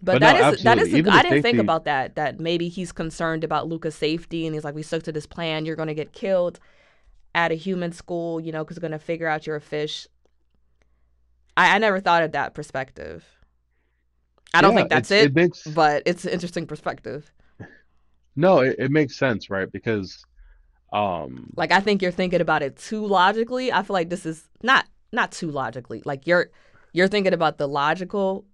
But, But that no, is that is. Even I didn't think about that. That maybe he's concerned about Luca's safety, and he's like, "We stuck to this plan. You're going to get killed at a human school, you know, because we're going to figure out you're a fish." I, I never thought of that perspective. I don't Yeah, think that's it, it makes but it's an interesting perspective. no, it, it makes sense, right? Because um Like I think you're thinking about it too logically. I feel like this is not not too logically. Like you're you're thinking about the logical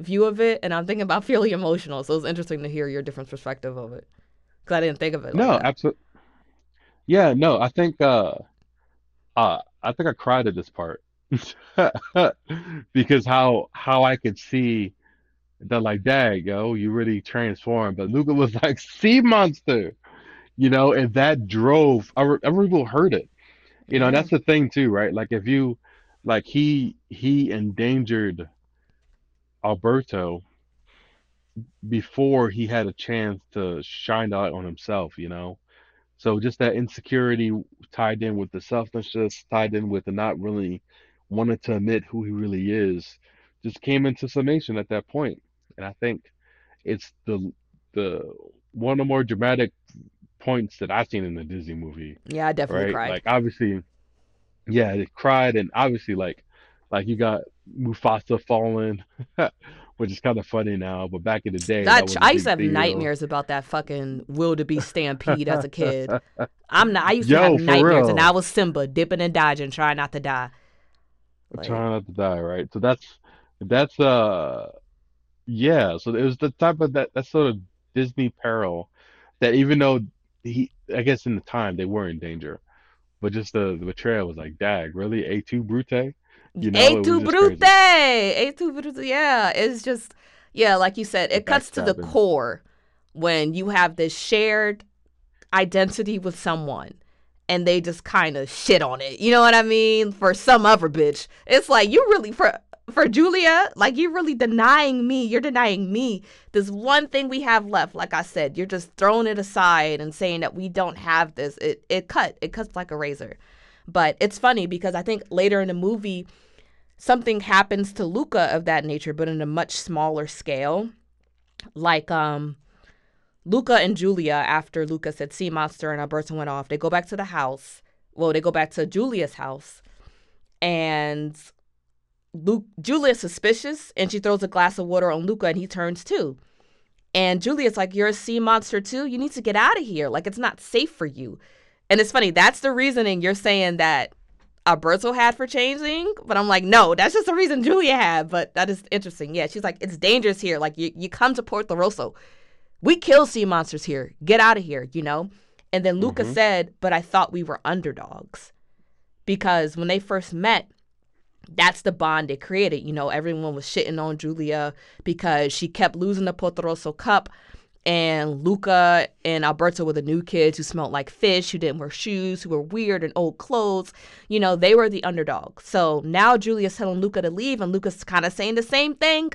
view of it, and I'm thinking about purely emotional. So it's interesting to hear your different perspective of it because I didn't think of it no, that. absolutely. Yeah, no, I think uh uh I think I cried at this part. Because how how I could see that like, dang, yo, you really transformed. But Luca was like, sea monster, you know, and that drove other people heard it. You know, that's mm-hmm. the thing too, right? Like if you like he he endangered Alberto before he had a chance to shine the light on himself, you know. So just that insecurity tied in with the selfishness, tied in with the not really wanting to admit who he really is, just came into summation at that point. And I think it's the the one of the more dramatic points that I've seen in the Disney movie, Yeah, I definitely right? cried. Like obviously, yeah, they cried and obviously like like you got Mufasa falling, which is kind of funny now, but back in the day that That ch- was a I used to have deal. nightmares about that fucking wildebeest stampede as a kid. I'm not. I used to have Yo, nightmares, and I was Simba dipping and dodging, trying not to die. Like, Trying not to die, right? So that's that's uh yeah, so it was the type of that that sort of Disney peril that even though he I guess in the time they were in danger, but just the, the betrayal was like, dag, really? A2 Brute? You know, A tu brute. A tu brute. Yeah, it's just yeah, like you said, The it cuts to the core when you have this shared identity with someone and they just kind of shit on it. You know what I mean? For some other bitch, it's like you really for for Julia, like you're really denying me. You're denying me this one thing we have left. Like I said, you're just throwing it aside and saying that we don't have this. It it cut. It cuts like a razor. But it's funny because I think later in the movie something happens to Luca of that nature, but in a much smaller scale. Like um Luca and Julia, after Luca said sea monster and Alberto went off, they go back to the house. Well, they go back to Julia's house, and Luke Julia's suspicious, and she throws a glass of water on Luca, and he turns too. And Julia's like, "You're a sea monster too. You need to get out of here. Like it's not safe for you." And it's funny. That's the reasoning you're saying that Alberto had for changing, but I'm like, no, that's just the reason Julia had. But that is interesting. Yeah, she's like, it's dangerous here. Like you, you come to Puerto Rosso, we kill sea monsters here. Get out of here, you know? And then Luca hmm said, but I thought we were underdogs because when they first met, that's the bond they created. You know, everyone was shitting on Julia because she kept losing the Puerto Rosso Cup. And Luca and Alberto were the new kids who smelled like fish, who didn't wear shoes, who were weird and old clothes. You know, they were the underdog. So now Julia's telling Luca to leave, and Luca's kind of saying the same thing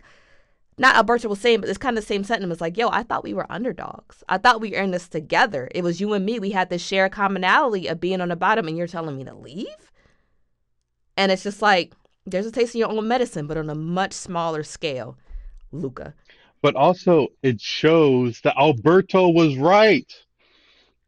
not Alberto was saying, but it's kind of the same sentiment. It's like, yo, I thought we were underdogs. I thought we were in this together. It was you and me. We had this shared commonality of being on the bottom, and you're telling me to leave? And it's just like, there's a taste in your own medicine, but on a much smaller scale, Luca. But also it shows that Alberto was right,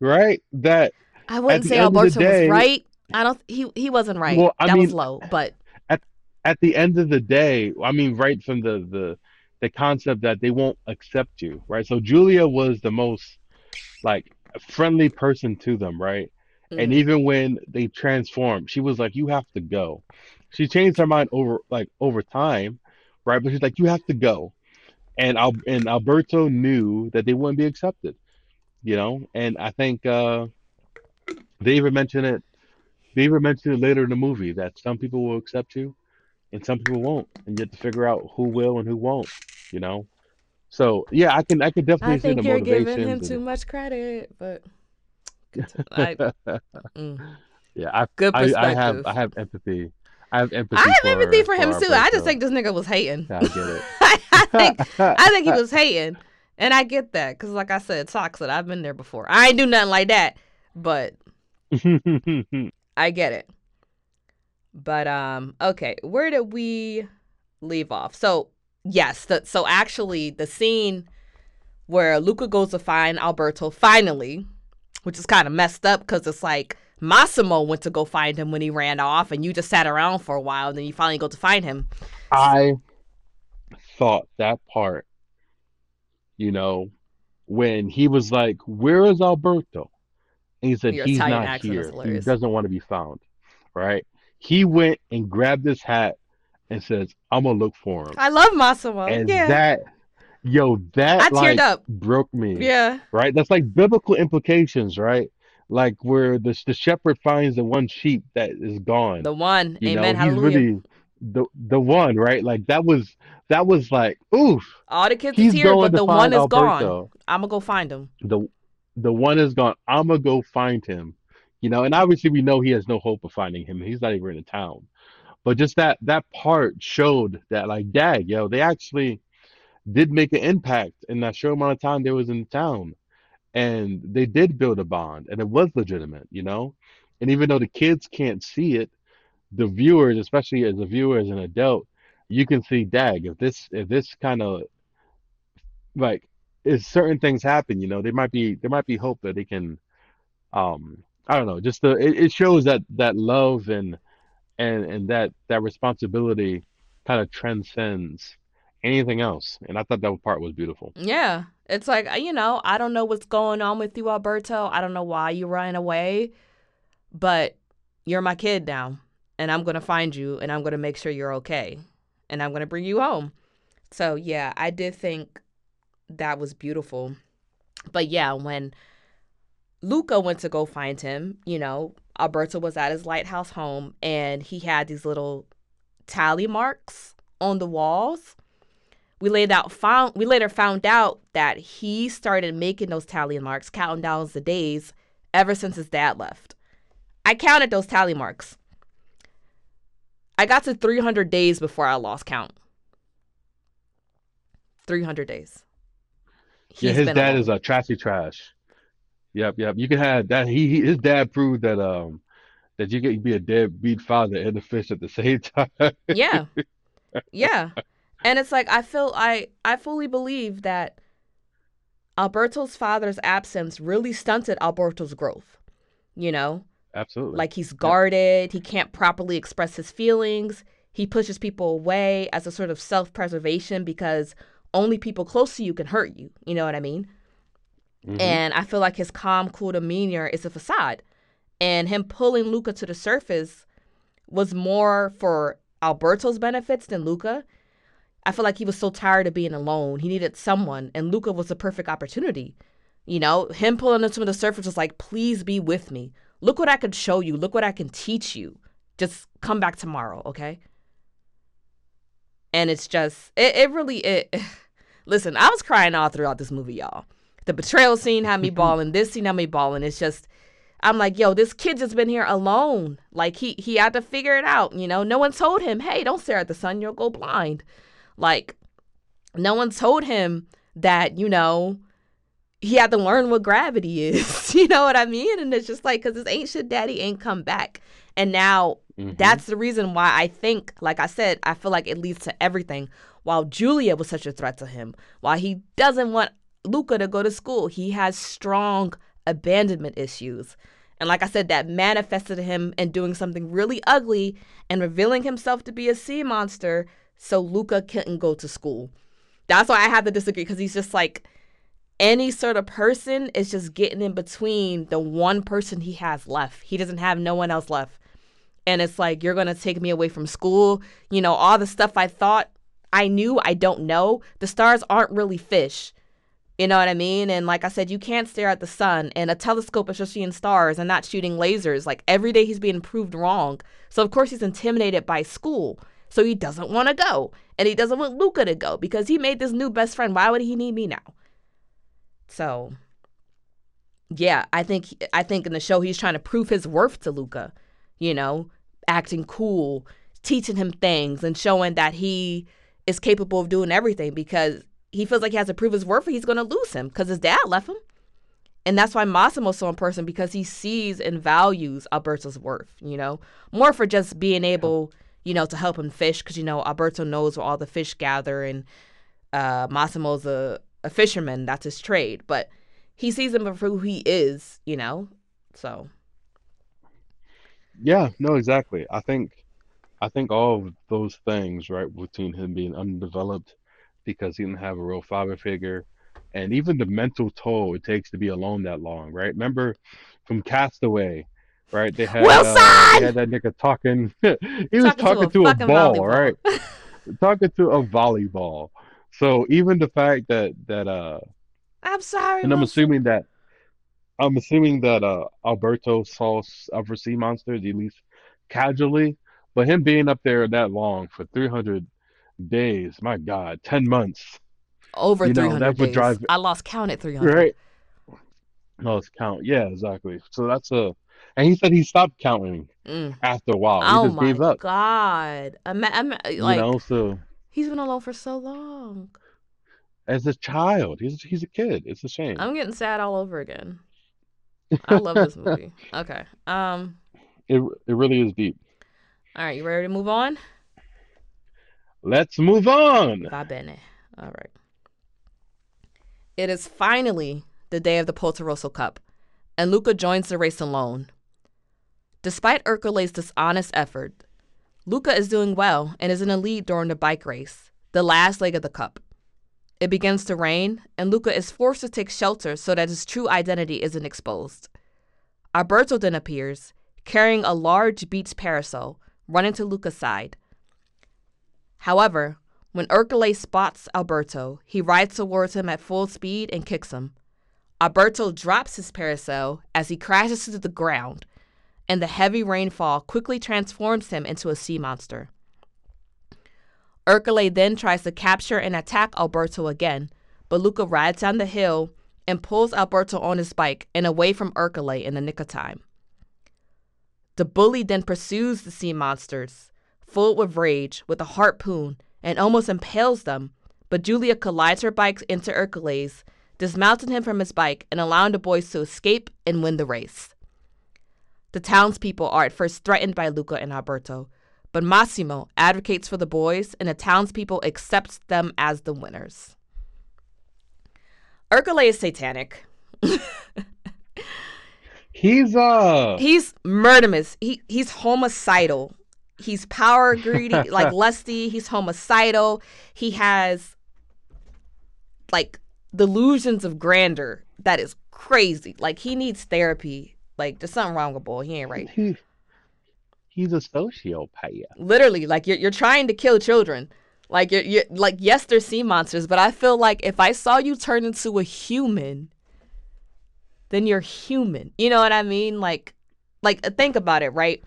right? That I wouldn't say of Alberto was right. I don't. He he wasn't right. well, I That was mean, low, but at at the end of the day, I mean, right from the the the concept that they won't accept you, right? So Julia was the most like friendly person to them, right? And mm, even when they transformed, she was like, "You have to go." She changed her mind over like over time, right? But she's like, "You have to go." And Al and Alberto knew that they wouldn't be accepted, you know. And I think uh, they even mention it. They even mention it later in the movie that some people will accept you and some people won't, and you have to figure out who will and who won't, you know. So yeah, I can I can I definitely see the motivation. I think you're giving him motivations too much credit. But I mm, yeah, I, good I I have. I have empathy. I have empathy. I have empathy for for for him too. I just think this nigga was hating. Yeah, I get it. I think I think he was hating, and I get that because, like I said, it's toxic. I've been there before. I ain't do nothing like that, but I get it. But um, okay, where did we leave off? So yes, the, so actually the scene where Luca goes to find Alberto finally, which is kind of messed up because it's like Massimo went to go find him when he ran off, and you just sat around for a while, and then you finally go to find him. I thought that part, you know, when he was like, "Where is Alberto?" And he said, Your "He's Italian not here. He doesn't want to be found." Right? He went and grabbed his hat and says, "I'm gonna look for him." I love Massimo. And yeah, that, yo, I that teared like up. broke me. Yeah, Right? That's like biblical implications, right? like where the the shepherd finds the one sheep that is gone. The one. You know, Amen. he's Hallelujah. really the the one, right? Like that was that was like, oof, All the kids he's here, but the one is gone. I'm gonna go find him. The the one is gone. I'm gonna go find him. You know, and obviously we know he has no hope of finding him. He's not even in the town. But just that that part showed that like, dag, yo, they actually did make an impact in that short amount of time they was in town. And they did build a bond and it was legitimate, you know? And even though the kids can't see it, the viewers, especially as a viewer, as an adult, you can see, dag, if this if this kind of like if certain things happen, you know, there might be there might be hope that they can um I don't know, just the it, it shows that that love and and and that that responsibility kind of transcends anything else. And I thought that part was beautiful. Yeah. It's like, uh, you know, I don't know what's going on with you, Alberto. I don't know why you ran away, but you're my kid now. And I'm going to find you and I'm going to make sure you're okay. And I'm going to bring you home. So, yeah, I did think that was beautiful. But yeah, when Luca went to go find him, you know, Alberto was at his lighthouse home and he had these little tally marks on the walls we laid out found we later found out that he started making those tally marks, counting down the days ever since his dad left. I counted those tally marks. I got to 300 days before I lost count. 300 days. Yeah, his dad alone. is a trashy trash. Yep, yep. You can have that. He, he his dad proved that um that you can be a deadbeat father and a fish at the same time. Yeah. Yeah. And it's like I feel I I fully believe that Alberto's father's absence really stunted Alberto's growth. You know? Absolutely. Like he's guarded, he can't properly express his feelings. He pushes people away as a sort of self-preservation because only people close to you can hurt you. You know what I mean? Mhm. And I feel like his calm, cool demeanor is a facade. And him pulling Luca to the surface was more for Alberto's benefits than Luca. I feel like he was so tired of being alone. He needed someone, and Luca was the perfect opportunity. You know, him pulling him to the surface was like, please be with me. Look what I could show you. Look what I can teach you. Just come back tomorrow, okay? And it's just, it, it really, it. Listen, I was crying all throughout this movie, y'all. The betrayal scene had me bawling. This scene had me bawling. It's just, I'm like, yo, this kid just been here alone. Like he he had to figure it out. You know, no one told him, hey, don't stare at the sun, you'll go blind. Like, no one told him that you know he had to learn what gravity is. you know what I mean? And it's just like, cause his ancient daddy ain't come back, and now Mhm. that's the reason why I think, like I said, I feel like it leads to everything. While Julia was such a threat to him, while he doesn't want Luca to go to school, he has strong abandonment issues. And like I said, that manifested him in doing something really ugly and revealing himself to be a sea monster so Luca couldn't go to school. That's why I have to disagree because he's just like any sort of person is just getting in between the one person he has left. He doesn't have no one else left. And it's like, you're going to take me away from school. You know, all the stuff I thought I knew, I don't know. The stars aren't really fish. You know what I mean? And like I said, you can't stare at the sun and a telescope is just seeing stars and not shooting lasers. Like every day he's being proved wrong. So of course he's intimidated by school. So he doesn't want to go. And he doesn't want Luca to go because he made this new best friend. Why would he need me now? So yeah, I think I think in the show he's trying to prove his worth to Luca, you know, acting cool, teaching him things and showing that he is capable of doing everything because he feels like he has to prove his worth or he's going to lose him because his dad left him. And that's why Massimo's so important because he sees and values Alberto's worth, you know, more for just being able, you know, to help him fish because, you know, Alberto knows where all the fish gather and uh, Massimo's a, a fisherman. That's his trade. But he sees him for who he is, you know, so. Yeah, no, exactly. I think I think all of those things, right, between him being undeveloped because he didn't have a real father figure, and even the mental toll it takes to be alone that long, right? Remember from Castaway, right? They had uh, they had that nigga talking. he was talking, a to a, ball, volleyball. right? talking to a volleyball. So even the fact that that uh I'm sorry. and I'm Wilson. assuming that I'm assuming that uh, Alberto saw upper sea monsters at least casually, but him being up there that long for 300 days, my God, 10 months, Over you know, 300 that would days. drive- I lost count at 300. right? It's count. Yeah, exactly. So that's a, and he said he stopped counting Mm. after a while. He Oh just my gave up. god. Ima- You like know, so he's been alone for so long. as a child, he's he's a kid. It's a shame. I'm getting sad all over again. I love this movie. Okay. Um It it really is deep. all right, you ready to move on? Let's move on. Va bene. All right. It is finally the day of the Puerto Rosso Cup, and Luca joins the race alone. Despite Ercole's dishonest effort, Luca is doing well and is in the lead during the bike race, the last leg of the cup. It begins to rain, and Luca is forced to take shelter so that his true identity isn't exposed. Alberto then appears, carrying a large beach parasol, running to Luca's side. However, when Ercole spots Alberto, he rides towards him at full speed and kicks him. Alberto drops his parasol as he crashes to the ground, and the heavy rainfall quickly transforms him into a sea monster. Ercole then tries to capture and attack Alberto again, but Luca rides down the hill and pulls Alberto on his bike and away from Ercole in the nick of time. The bully then pursues the sea monsters, full with rage, with a harpoon and almost impales them, but Julia collides her bike into Ercole's, dismounting him from his bike and allowing the boys to escape and win the race. The townspeople are at first threatened by Luca and Alberto, but Massimo advocates for the boys and the townspeople accepts them as the winners. Ercole is satanic. He's uh He's murderous. He he's homicidal. He's power greedy, like lusty. He's homicidal. He has like delusions of grandeur that is crazy. Like he needs therapy. Like there's something wrong with boy. He ain't right. he, he's a sociopath. Literally, like you're you're trying to kill children. Like you're, you're like yes, they're sea monsters, but I feel like if I saw you turn into a human, then you're human. You know what I mean? Like, like think about it, right?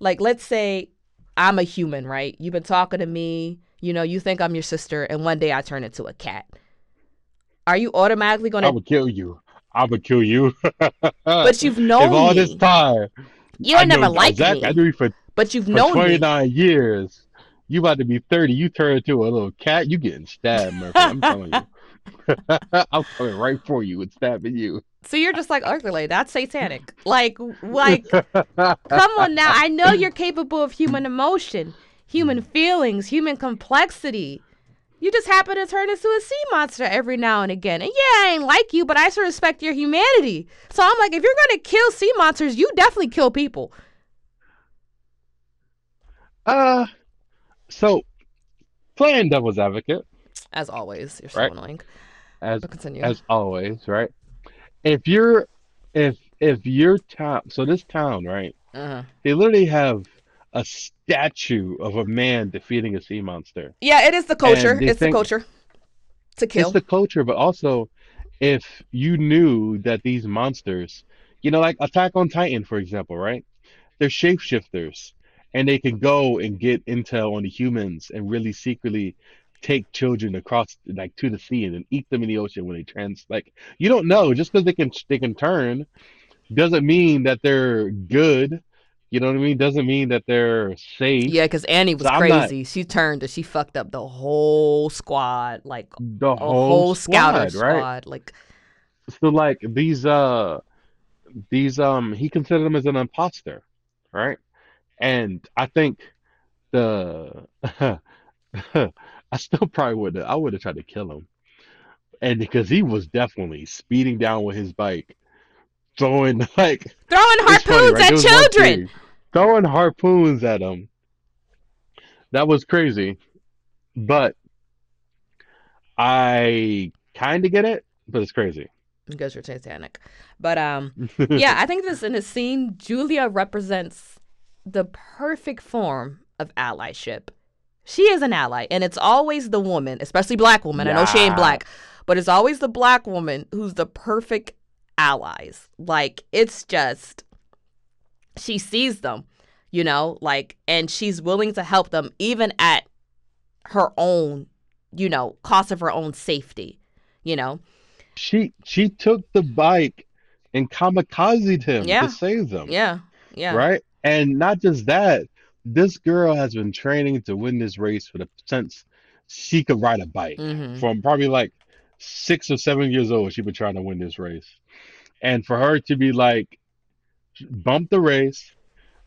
Like let's say I'm a human, right? You've been talking to me. You know, you think I'm your sister, and one day I turn into a cat. Are you automatically gonna? would kill you. I would kill you. But you've if known all me. this time You I never liked exactly, I me, knew you for, but you've for known me. 29 years. You about to be 30. You turn into a little cat. You getting stabbed, Murphy. I'm telling you. I'm coming right for you and stabbing you. So you're just like Ercole. That's satanic. Like, like Come on now. I know you're capable of human emotion, human feelings, human complexity. You just happen to turn into a sea monster every now and again. And yeah, I ain't like you, but I still respect your humanity. So I'm like, if you're gonna kill sea monsters, you definitely kill people. Uh, so playing devil's advocate, As always, you're so Right. annoying. as But continue. as always, right? If you're if if your town, so this town, right? uh-huh. They literally have a statue of a man defeating a sea monster. Yeah, it is the culture. It's think- the culture. To kill. It's the culture, but also if you knew that these monsters, you know, like Attack on Titan, for example, right? They're shapeshifters and they can go and get intel on the humans and really secretly take children across like to the sea and then eat them in the ocean when they trans like you don't know. Just because they can they can turn doesn't mean that they're good. You know what i mean? Doesn't mean that they're safe. Yeah, because Annie was So I'm not- crazy. She turned and she fucked up the whole squad, like the whole, whole squad, right? squad. Like so like these uh these um he considered him as an imposter right? And i think the i still probably would have i would have tried to kill him and because he was definitely speeding down with his bike throwing like throwing it's funny, harpoons right? At children. throwing harpoons at him that was crazy but i kind of get it but it's crazy because you're satanic. But um, yeah, I think this in the scene, Julia represents the perfect form of allyship. She is an ally, and it's always the woman, especially black woman. I know she ain't black, but it's always the black woman who's the perfect allies. Like it's just she sees them, you know, like and she's willing to help them even at her own, you know, cost of her own safety, you know. She she took the bike and kamikazed him Yeah. to save them. Yeah. Yeah. Right? And not just that, this girl has been training to win this race for the since she could ride a bike. Mhm. From probably like six or seven years old, she's been trying to win this race. And for her to be like, bump the race,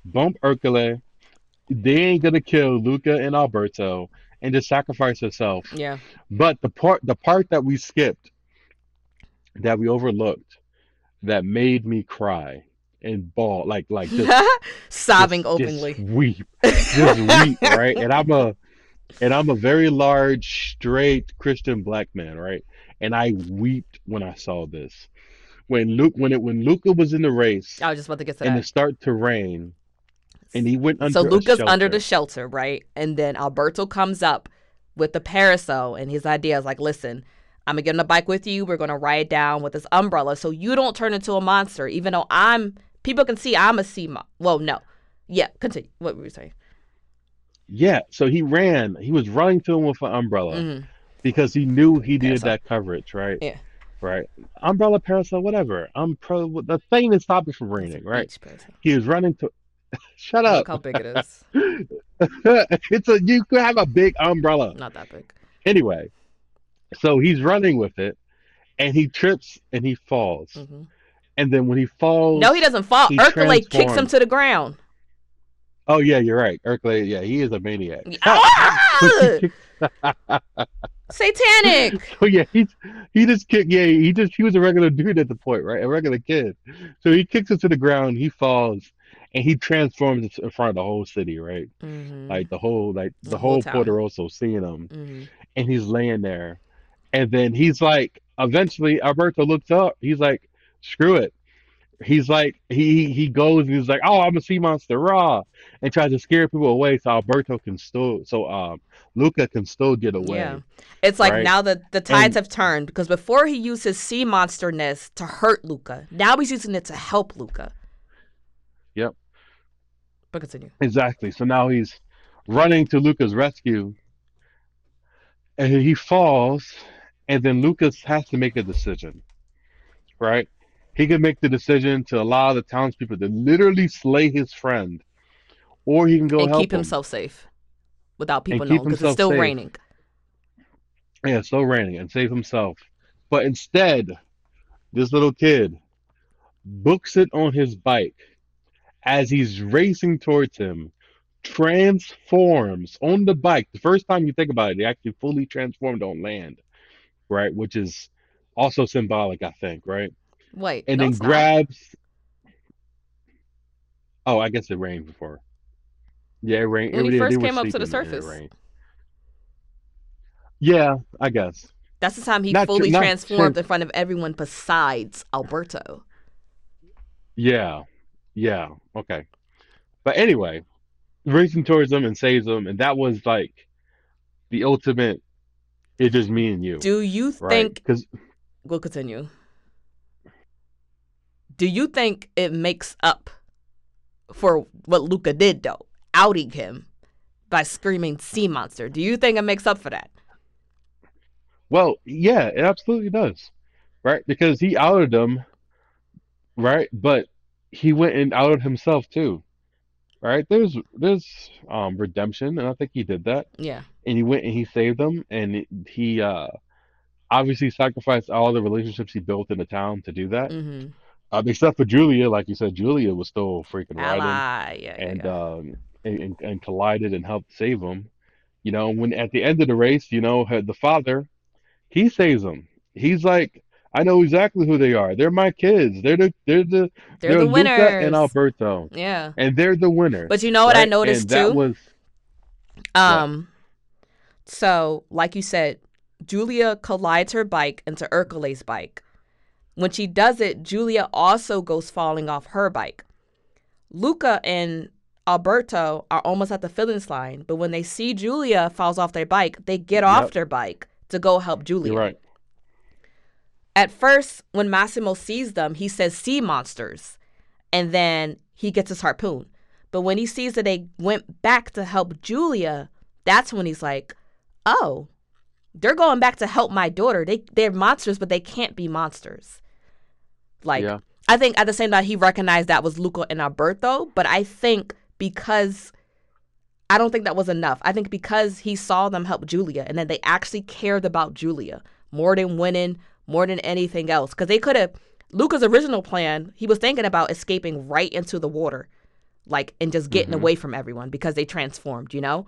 bump Hercule, they ain't gonna kill Luca and Alberto, and just sacrifice herself. Yeah. But the part the part that we skipped, that we overlooked, that made me cry and bawl like like just Sobbing just- openly. just weep, just weep, right? And I'm a and I'm a very large, straight Christian black man, right? And I wept when I saw this. When Luke when it when Luca was in the race I was just about to get to and that. it started to rain and he went under so Luca's under the shelter, right? And then Alberto comes up with the parasol, and his idea is like, listen, I'm gonna get on a bike with you. We're gonna ride down with this umbrella, so you don't turn into a monster. Even though I'm, people can see I'm a mon. Well, no, yeah. Continue. What were you saying? Yeah, so he ran. He was running to him with an umbrella Mhm. because he knew he needed that coverage, right? Yeah. Right. Umbrella, parasol, whatever. I'm pro. The thing that stopped it from raining, right? He was running to. Shut Look up. how big it is. it's a you could have a big umbrella. Not that big. Anyway, so he's running with it, and he trips and he falls. hmm And then when he falls, No, he doesn't fall. he Hercule kicks him to the ground. oh yeah, you're right. Hercule, yeah, he is a maniac. Ah! Satanic. So yeah, he he just kicked. Yeah, he just he was a regular dude at the point, right? A regular kid. So he kicks him to the ground. He falls, and he transforms in front of the whole city, right? Mhm. Like the whole like the, The whole whole town. Puerto Rosso seeing him, Mhm. and he's laying there, and then he's like, eventually Alberto looks up. He's like, screw it. He's like he he goes and he's like, oh, I'm a sea monster, raw, and tries to scare people away so Alberto can still so um Luca can still get away. Yeah. It's like right? now that the tides And- have turned because before he used his sea monsterness to hurt Luca. Now he's using it to help Luca. Yep. But continue. Exactly. So now he's running to Luca's rescue, and he falls, and then Lucas has to make a decision, right? He can make the decision to allow the townspeople to literally slay his friend, or he can go and help keep him. himself safe without people knowing because it's still safe. raining. Yeah, it's still raining and save himself. But instead, this little kid books it on his bike as he's racing towards him, transforms on the bike. The first time you think about it, he actually fully transformed on land, right? Which is also symbolic, I think, right? Wait. And no, then it's not. grabs. Oh, I guess it rained before. Yeah, it rained. When he they- they first came up to the it surface. Yeah, I guess. That's the time he Not fully not transformed trans- in front of everyone besides Alberto. Yeah, yeah, okay. But anyway, racing towards them and saves them, and that was like the ultimate. It's just me and you, Do you right? think Because we'll continue? Do you think it makes up for what Luca did though, outing him by screaming "sea monster"? Do you think it makes up for that? well, yeah, it absolutely does, right? Because he outed them, right? But he went and outed himself too, right? There's there's um redemption, and I think he did that. Yeah. and he went and he saved them and he uh obviously sacrificed all the relationships he built in the town to do that Mm-hmm. Um, except for julia like you said julia was still freaking riding Ally. Yeah. and yeah. um and, and, and collided and helped save him you know when at the end of the race you know the father he saves them he's like i know exactly who they are they're my kids they're the they're the They're the Luca winners. and alberto yeah. and they're the winners But you know what I noticed and that too? was Um, so like you said, Julia collides her bike into Hercules' bike. When she does it, Julia also goes falling off her bike. Luca and Alberto are almost at the finish line, but when they see Julia falls off their bike, they get off their bike to go help Julia. you're right at first, when Massimo sees them, he says sea monsters, and then he gets his harpoon. But when he sees that they went back to help Julia, that's when he's like, "Oh, they're going back to help my daughter. They they're monsters, but they can't be monsters." Like Yeah. I think at the same time he recognized that was Luca and Alberto, but I think because I don't think that was enough. I think because he saw them help Julia and then they actually cared about Julia more than winning, more than anything else. Because they could have, Luca's original plan, he was thinking about escaping right into the water, like, and just getting mm-hmm. away from everyone because they transformed, you know?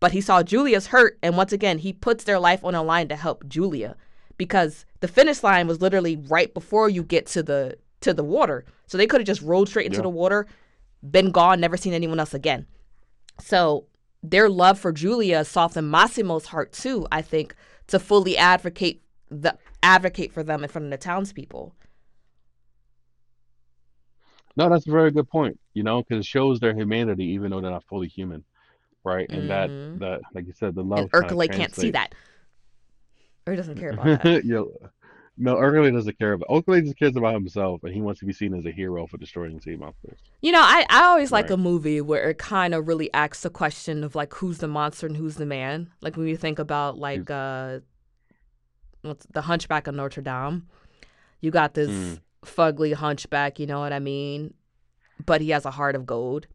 But he saw Julia's hurt, and once again, he puts their life on a line to help Julia because the finish line was literally right before you get to the to the water. So they could have just rolled straight into Yeah. the water, been gone, never seen anyone else again. So their love for Julia softened Massimo's heart too, I think, to fully advocate the advocate for them in front of the townspeople. No, that's a very good point, you know, because it shows their humanity even though they're not fully human, right? And that Mhm. that like you said, the love and Ercole can't see that. Or he doesn't care about that. Yeah. No, Ercole doesn't care about Ercole just cares about himself and he wants to be seen as a hero for destroying sea monsters. You know, I, I always like a movie where it kind of really asks the question of like who's the monster and who's the man. Like when you think about like uh what's the Hunchback of Notre Dame. You got this Mm. fugly hunchback, you know what I mean? But he has a heart of gold.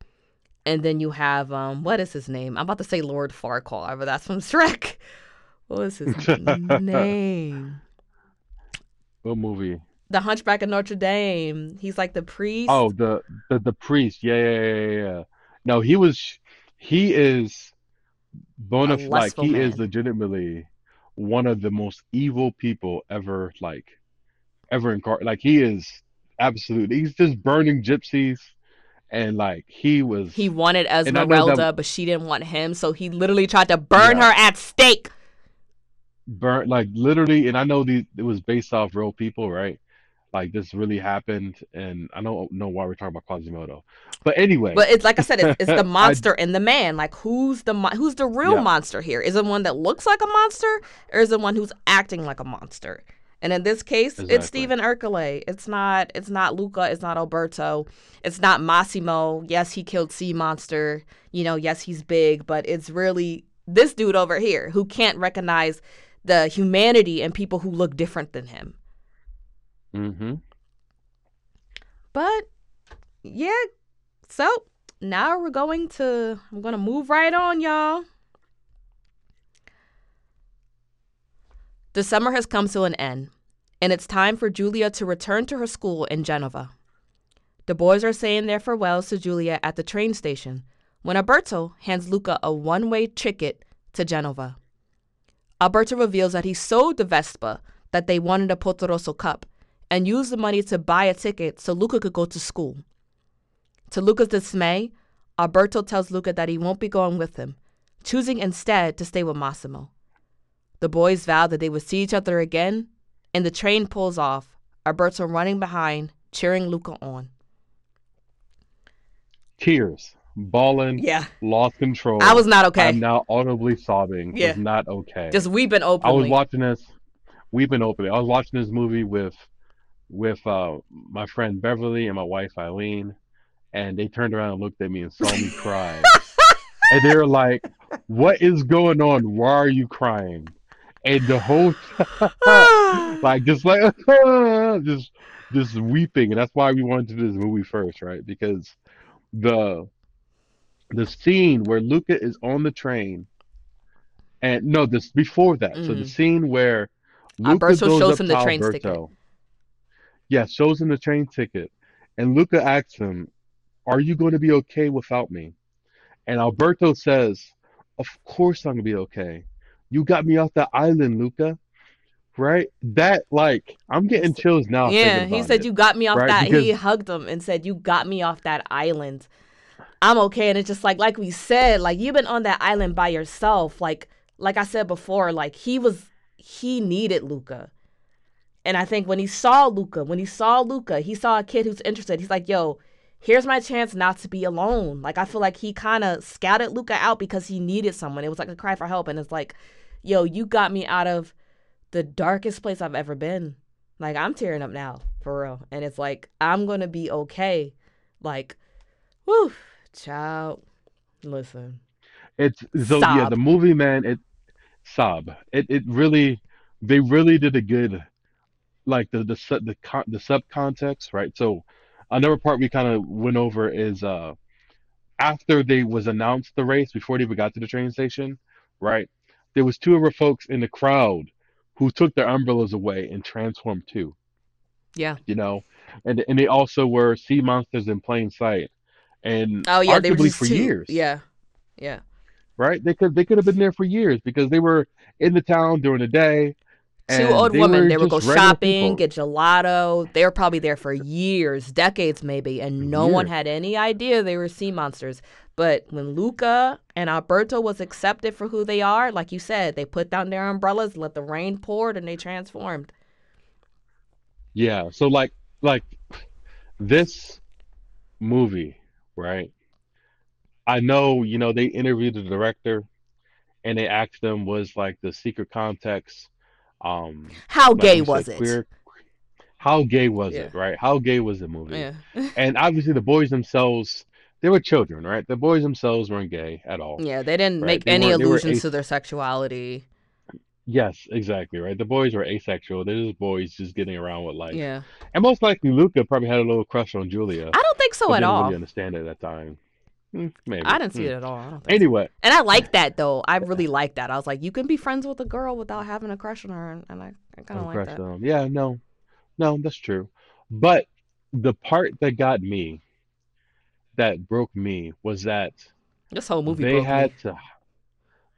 And then you have um what is his name? I'm about to say Lord Farquaad, but that's from Shrek. What was his name? What movie? The Hunchback of Notre Dame. He's like the priest. Oh, the the the priest. Yeah, yeah, yeah, yeah. No, he was he is bona fide. like he is legitimately one of the most evil people ever like ever incar like he is absolutely he's just burning gypsies and like he was He wanted know that- Esmeralda, but she didn't want him, so he literally tried to burn Yeah. her at stake. Burnt like literally and I know these it was based off real people, right? Like this really happened and I don't know why we're talking about Quasimodo. But anyway, But it's like I said, it's, it's the I- monster and the man. Like who's the mo- who's the real Yeah. monster here? Is it one that looks like a monster, or is it one who's acting like a monster? And in this case, Exactly. it's Stephen Urkelay. It's not. It's not Luca. It's not Alberto. It's not Massimo. Yes, he killed Sea Monster. You know, yes, he's big, but it's really this dude over here who can't recognize the humanity in people who look different than him. Mm-hmm. But yeah, so now we're going to I'm gonna move right on, y'all. The summer has come to an end, and it's time for Julia to return to her school in Genova. The boys are saying their farewells to Julia at the train station when Alberto hands Luca a one way ticket to Genova. Alberto reveals that he sold the Vespa that they won in the Cup and used the money to buy a ticket so Luca could go to school. To Luca's dismay, Alberto tells Luca that he won't be going with him, choosing instead to stay with Massimo. The boys vow that they would see each other again, and the train pulls off, Alberto running behind, cheering Luca on. tears, bawling, Yeah, lost control. I was not okay. I'm now audibly sobbing. Yeah. Was not okay. Just weeping open. I was watching this. We've been openly. I was watching this movie with with uh, my friend Beverly and my wife Eileen, and they turned around and looked at me and saw me cry. and they were like, "What is going on? Why are you crying?" And the whole like just like just just weeping, and that's why we wanted to do this movie first, right? Because the the scene where Luca is on the train, and no, this before that. So the Mhm. scene where Luca Alberto shows him the train ticket. Alberto. Yeah, shows him the train ticket, and Luca asks him, "Are you going to be okay without me?" And Alberto says, "Of course I'm gonna be okay. You got me off the island, Luca." Right? That like I'm getting chills now. yeah, he said it. you got me off right? that. He hugged him and said you got me off that island. I'm okay, and it's just like like we said, like you've been on that island by yourself. Like like I said before, like he was he needed Luca, and I think when he saw Luca, when he saw Luca, he saw a kid who's interested. He's like, yo. Here's my chance not to be alone. Like I feel like he kind of scouted Luca out because he needed someone. It was like a cry for help, and it's like, yo, you got me out of the darkest place I've ever been. Like I'm tearing up now, for real. And it's like I'm gonna be okay. Like, whew, child. Listen. It's so yeah, the movie man, it sob. It it really they really did a good like the the su- the con- the sub context, right? So another part we kind of went over is uh after they was announced the race before they even got to the train station, right? There was two other folks in the crowd who took their umbrellas away and transformed too, Yeah. you know, and and they also were sea monsters in plain sight, and Oh yeah, they were arguably for two. years, Yeah. Yeah. right? They could they could have been there for years because they were in the town during the day, Two old they women. were They would go shopping, people get gelato. They were probably there for years, decades maybe, and no one had any idea they were sea monsters. But when Luca and Alberto was accepted for who they are, like you said, they put down their umbrellas, let the rain pour, and they transformed. Yeah, so like like this movie, right? I know, you know, they interviewed the director and they asked them was like the secret context, um, How like gay was it? queer. How gay was Yeah. it, right? How gay was the movie? Yeah. And obviously the boys themselves, they were children, right? The boys themselves weren't gay at all. Yeah, they didn't Right, make they any weren't- they were allusions to their sexuality. Yes, exactly, right? The boys were asexual. They're just boys just getting around with life. Yeah. And most likely Luca probably had a little crush on Julia, I don't think so at didn't all. really understand it at that time. Hmm, maybe. I didn't see Hmm. it at all. I don't think so. Anyway, And I like that though. I really like that. I was like, you can be friends with a girl without having a crush on her, and, and I, I kind of like that. on. Yeah, no, no, that's true. But the part that got me, that broke me, was that This whole movie they had to,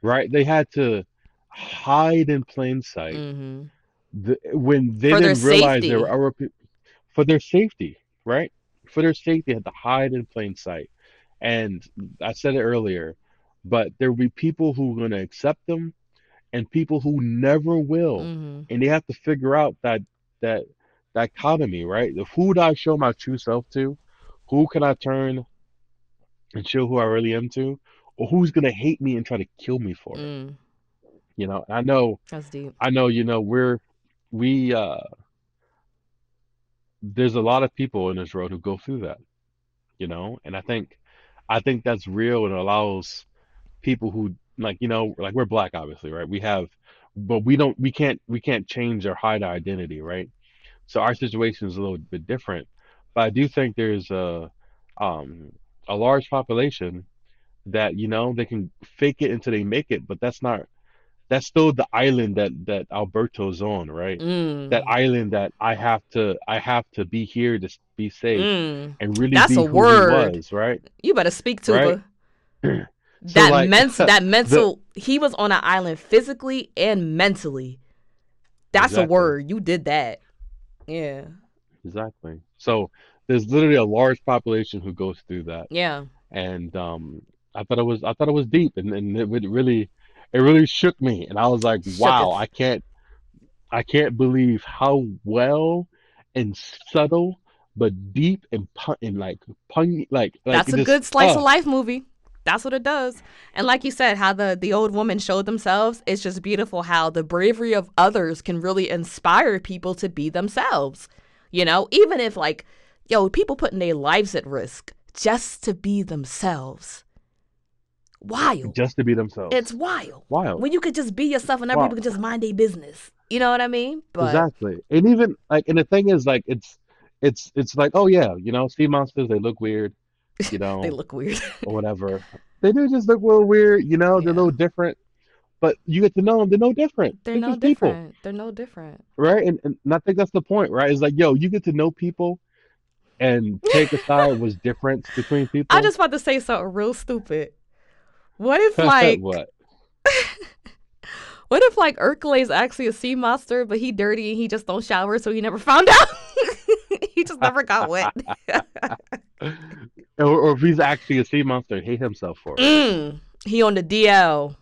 right? They had to hide in plain sight me. hmm the, when they For didn't realize there were other people for their safety, right? For their safety, they had to hide in plain sight. And I said it earlier, but there will be people who are going to accept them, and people who never will. hmm and they have to figure out that that that dichotomy, right? Of who do I show my true self to? Who can I turn and show who I really am to? Or who's gonna hate me and try to kill me for it? You know, I know, that's deep. I know, you know, we're we uh there's a lot of people in this road who go through that, you know, and I think I think that's real and allows people who like, you know, like we're black obviously, right? We have but we don't we can't we can't change or hide our identity, right? So our situation is a little bit different. But I do think there's a um a large population that, you know, they can fake it until they make it, but that's not that's still the island that that Alberto's on, right? Mm, That island that I have to I have to be here to be safe mm. and really That's a word. was, right? You better speak to Right? So, That like, mental, that the- mental. he was on an island physically and mentally. That's a word. You did that. Yeah. Exactly. So there's literally a large population who goes through that. Yeah. and um, I thought it was I thought it was deep, and, and it would really it really shook me, and I was like, Shook wow. I can't I can't believe how well and subtle but deep and pun and like pun like like That's a just- good slice oh, of life movie. That's what it does. And like you said, how the the old woman showed themselves, it's just beautiful how the bravery of others can really inspire people to be themselves. You know, even if like, yo, people putting their lives at risk just to be themselves. Wild. just to be themselves. It's wild. wild. When you could just be yourself and other people can just mind their business. You know what I mean? But Exactly. And even like and the thing is like it's it's it's like, oh yeah, you know, sea monsters, they look weird, you know. they look weird. or whatever. They do just look a little weird, you know, they're Yeah. a little different. But you get to know them, they're no different. They're They're no just people, different. They're no different. right? And, and I think that's the point, right? It's like, yo, you get to know people and take aside what's different between people. I just about to say something real stupid. What if like what? what if like Hercules actually a sea monster, but he dirty and he just don't shower, so he never found out. he just never got wet. Or, or if he's actually a sea monster and hate himself for it. mm, he on the DL.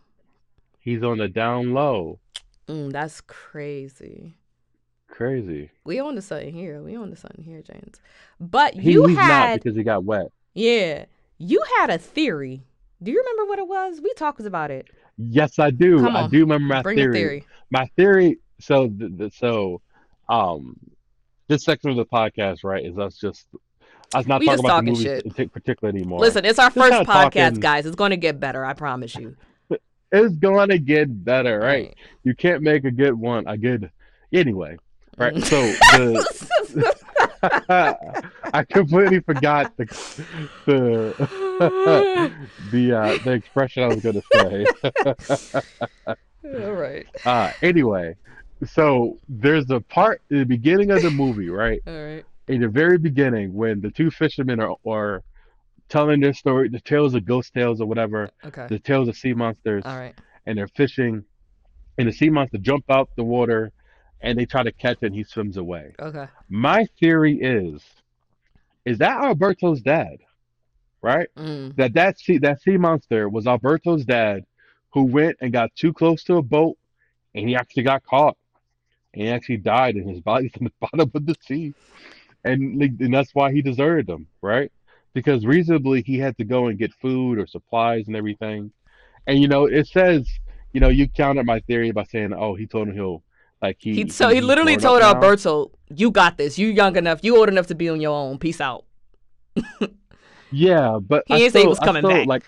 He's on the down low. Mm, that's crazy. Crazy. We on the something here. We on the something here, James. But He, you he's not because he got wet. yeah, you had a theory. Do you remember what it was? We talked about it. Yes, I do. I do remember my Bring theory. theory. my theory so th- th- so um, this section of the podcast, right, is us just us not We talking about talking the movie shit. particularly anymore. Listen, it's our first podcast, talking- guys. It's going to get better. I promise you. it's gonna get better, right? You can't make a good one a good anyway, right? Mm. So the I completely forgot the the the uh, the expression I was gonna say. All right. uh, anyway, so there's a part in the beginning of the movie, right? All right. In the very beginning, when the two fishermen are, are telling their story, the tales of ghost tales or whatever, Okay. the tales of sea monsters, All right. and they're fishing, and the sea monster jump out the water, and they try to catch it, and he swims away. Okay. My theory is, is that Alberto's dad, right? Mm. That that sea that sea monster was Alberto's dad, who went and got too close to a boat, and he actually got caught, and he actually died, and his body's in the bottom of the sea, and like, and that's why he deserted them, right? Because reasonably he had to go and get food or supplies and everything, and you know it says, you know, you countered my theory by saying, oh, he told him he'll like he He so he he's literally told. Alberto, "You got this. You young enough. You old enough to be on your own. Peace out." Yeah, but He I didn't say he was coming still, back. Like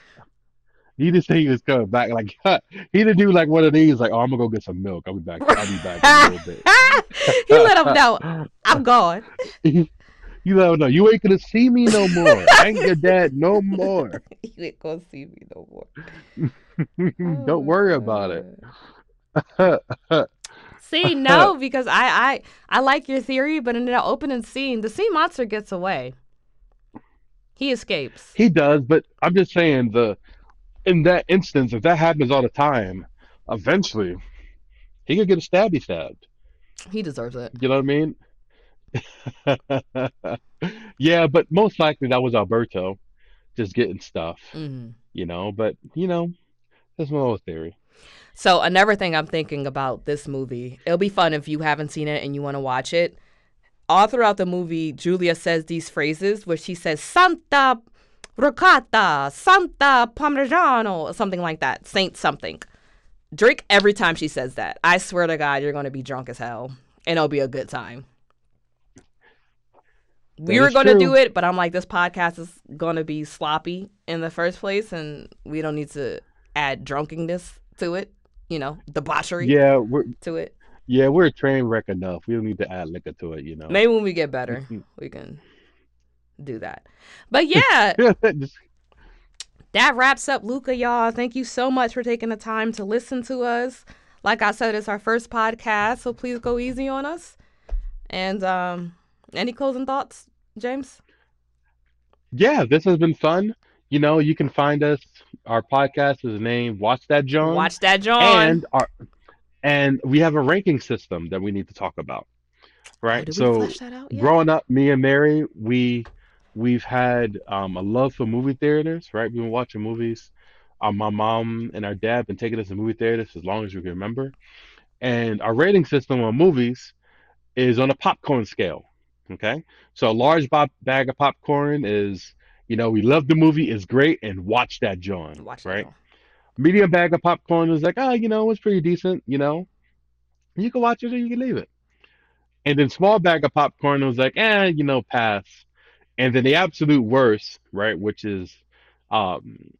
he didn't say he was coming back. Like he didn't do like one of these. Like, oh, I'm gonna go get some milk. I'll be back. I'll be back in a little bit. he let him know, "I'm gone." you let him know you ain't gonna see me no more. I ain't your dad no more. you ain't gonna see me no more. Don't worry about it. Oh, See, no, because I, I I like your theory, but in that opening scene, the sea monster gets away. He escapes. he does, but I'm just saying the in that instance, if that happens all the time, eventually he could get a stabby stabbed. He deserves it. You know what I mean? yeah, but most likely that was Alberto just getting stuff, hmm you know. But, you know, that's my little theory. So another thing I'm thinking about this movie, it'll be fun if you haven't seen it and you want to watch it. All throughout the movie, Julia says these phrases where she says Santa Ricotta, Santa Parmigiano, or something like that. Saint something. Drink every time she says that. I swear to God, you're going to be drunk as hell, and it'll be a good time. We That were going to do it, but I'm like, this podcast is going to be sloppy in the first place, and we don't need to add drunkenness to it, you know, debauchery Yeah, we're to it. yeah, we're a train wreck enough. We don't need to add liquor to it, you know. Maybe when we get better, we can do that. But yeah, that wraps up Luca, y'all. Thank you so much for taking the time to listen to us. Like I said, it's our first podcast, so please go easy on us. And um, any closing thoughts, James? yeah, this has been fun. You know, you can find us. Our podcast is named Watch That Jawn. Watch that, Jawn. and our and we have a ranking system that we need to talk about. Oh, Right? we so flesh that out growing up, me and Mary, we we've had um, a love for movie theaters, right? We've been watching movies. Um, my mom and our dad have been taking us to movie theaters as long as we can remember. And our rating system on movies is on a popcorn scale. Okay, so a large bo- bag of popcorn is, you know, we love the movie, it's great, and watch that Jawn. Watch that, right? Medium bag of popcorn was like, oh, you know, it's pretty decent, you know. You can watch it or you can leave it. And then small bag of popcorn was like, eh, you know, pass. And then the absolute worst, right, which is um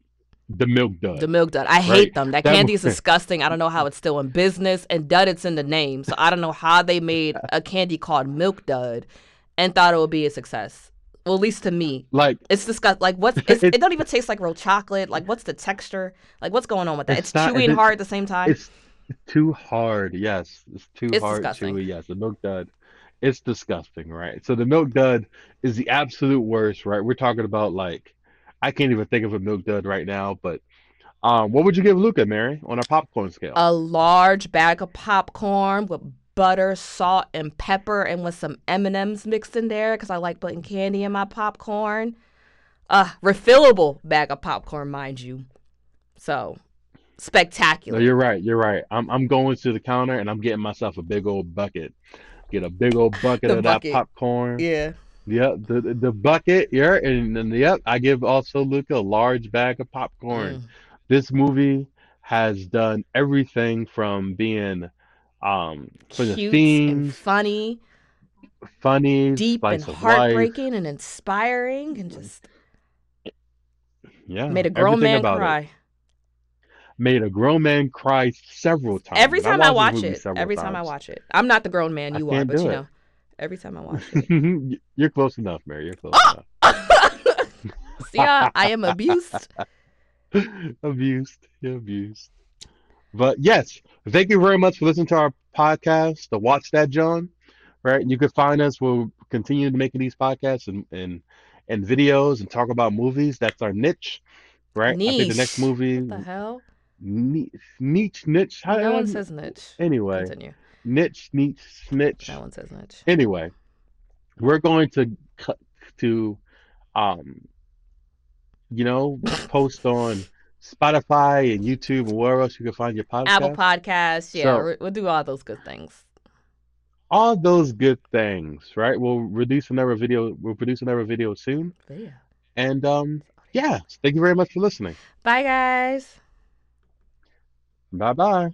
the milk dud. The milk dud. I hate them. That That candy is disgusting. I don't know how it's still in business. And dud, it's in the name. So I don't know how they made a candy called milk dud and thought it would be a success. Well, at least to me. like It's disgusting. Like, what's it's, It- it don't even taste like real chocolate. Like, what's the texture? Like, what's going on with that? It's, It's not- chewy and hard at the same time. it's too hard. Yes, it's too It's hard, disgusting. chewy. Yes, the milk dud. It's disgusting, right? So the milk dud is the absolute worst, right? We're talking about like I can't even think of a milk dud right now, but um, what would you give Luca, Mary, on a popcorn scale? a large bag of popcorn with butter, salt, and pepper, and with some M and M's mixed in there because I like putting candy in my popcorn. Uh, refillable bag of popcorn, mind you. So No, spectacular. you're right. You're right. I'm I'm going to the counter and I'm getting myself a big old bucket. Get a big old bucket of bucket. that popcorn. yeah. Yep, the the the bucket. Yeah, and then yep, I give also Luca a large bag of popcorn. Mm. This movie has done everything from being um for the Cute and themes. funny. funny, deep and of life. heartbreaking and inspiring and just Yeah, made a grown man about it. cry. Made a grown man cry several times. Every time I watched watch it, every time I watch it. I'm not the grown man I you are, but you it. know, every time I watch it. You're close enough, Mary. You're close enough. See, I am abused. abused. You're abused. But yes, thank you very much for listening to our podcast, the Watch That Jawn. Right? You can find us. We'll continue to making these podcasts and and and videos and talk about movies. That's our niche. Right? I think the next movie What the hell? niche niche niche. How, No one says niche. anyway. Continue. Niche, niche, snitch. No one says niche. Anyway, we're going to cut to, um, you know, post on Spotify and YouTube and where else you can find your podcast. Apple Podcasts. Yeah, So- we- we'll do all those good things. All those good things, right? We'll release another video. We'll produce another video soon. Yeah. And um, yeah, thank you very much for listening. Bye, guys. Bye bye.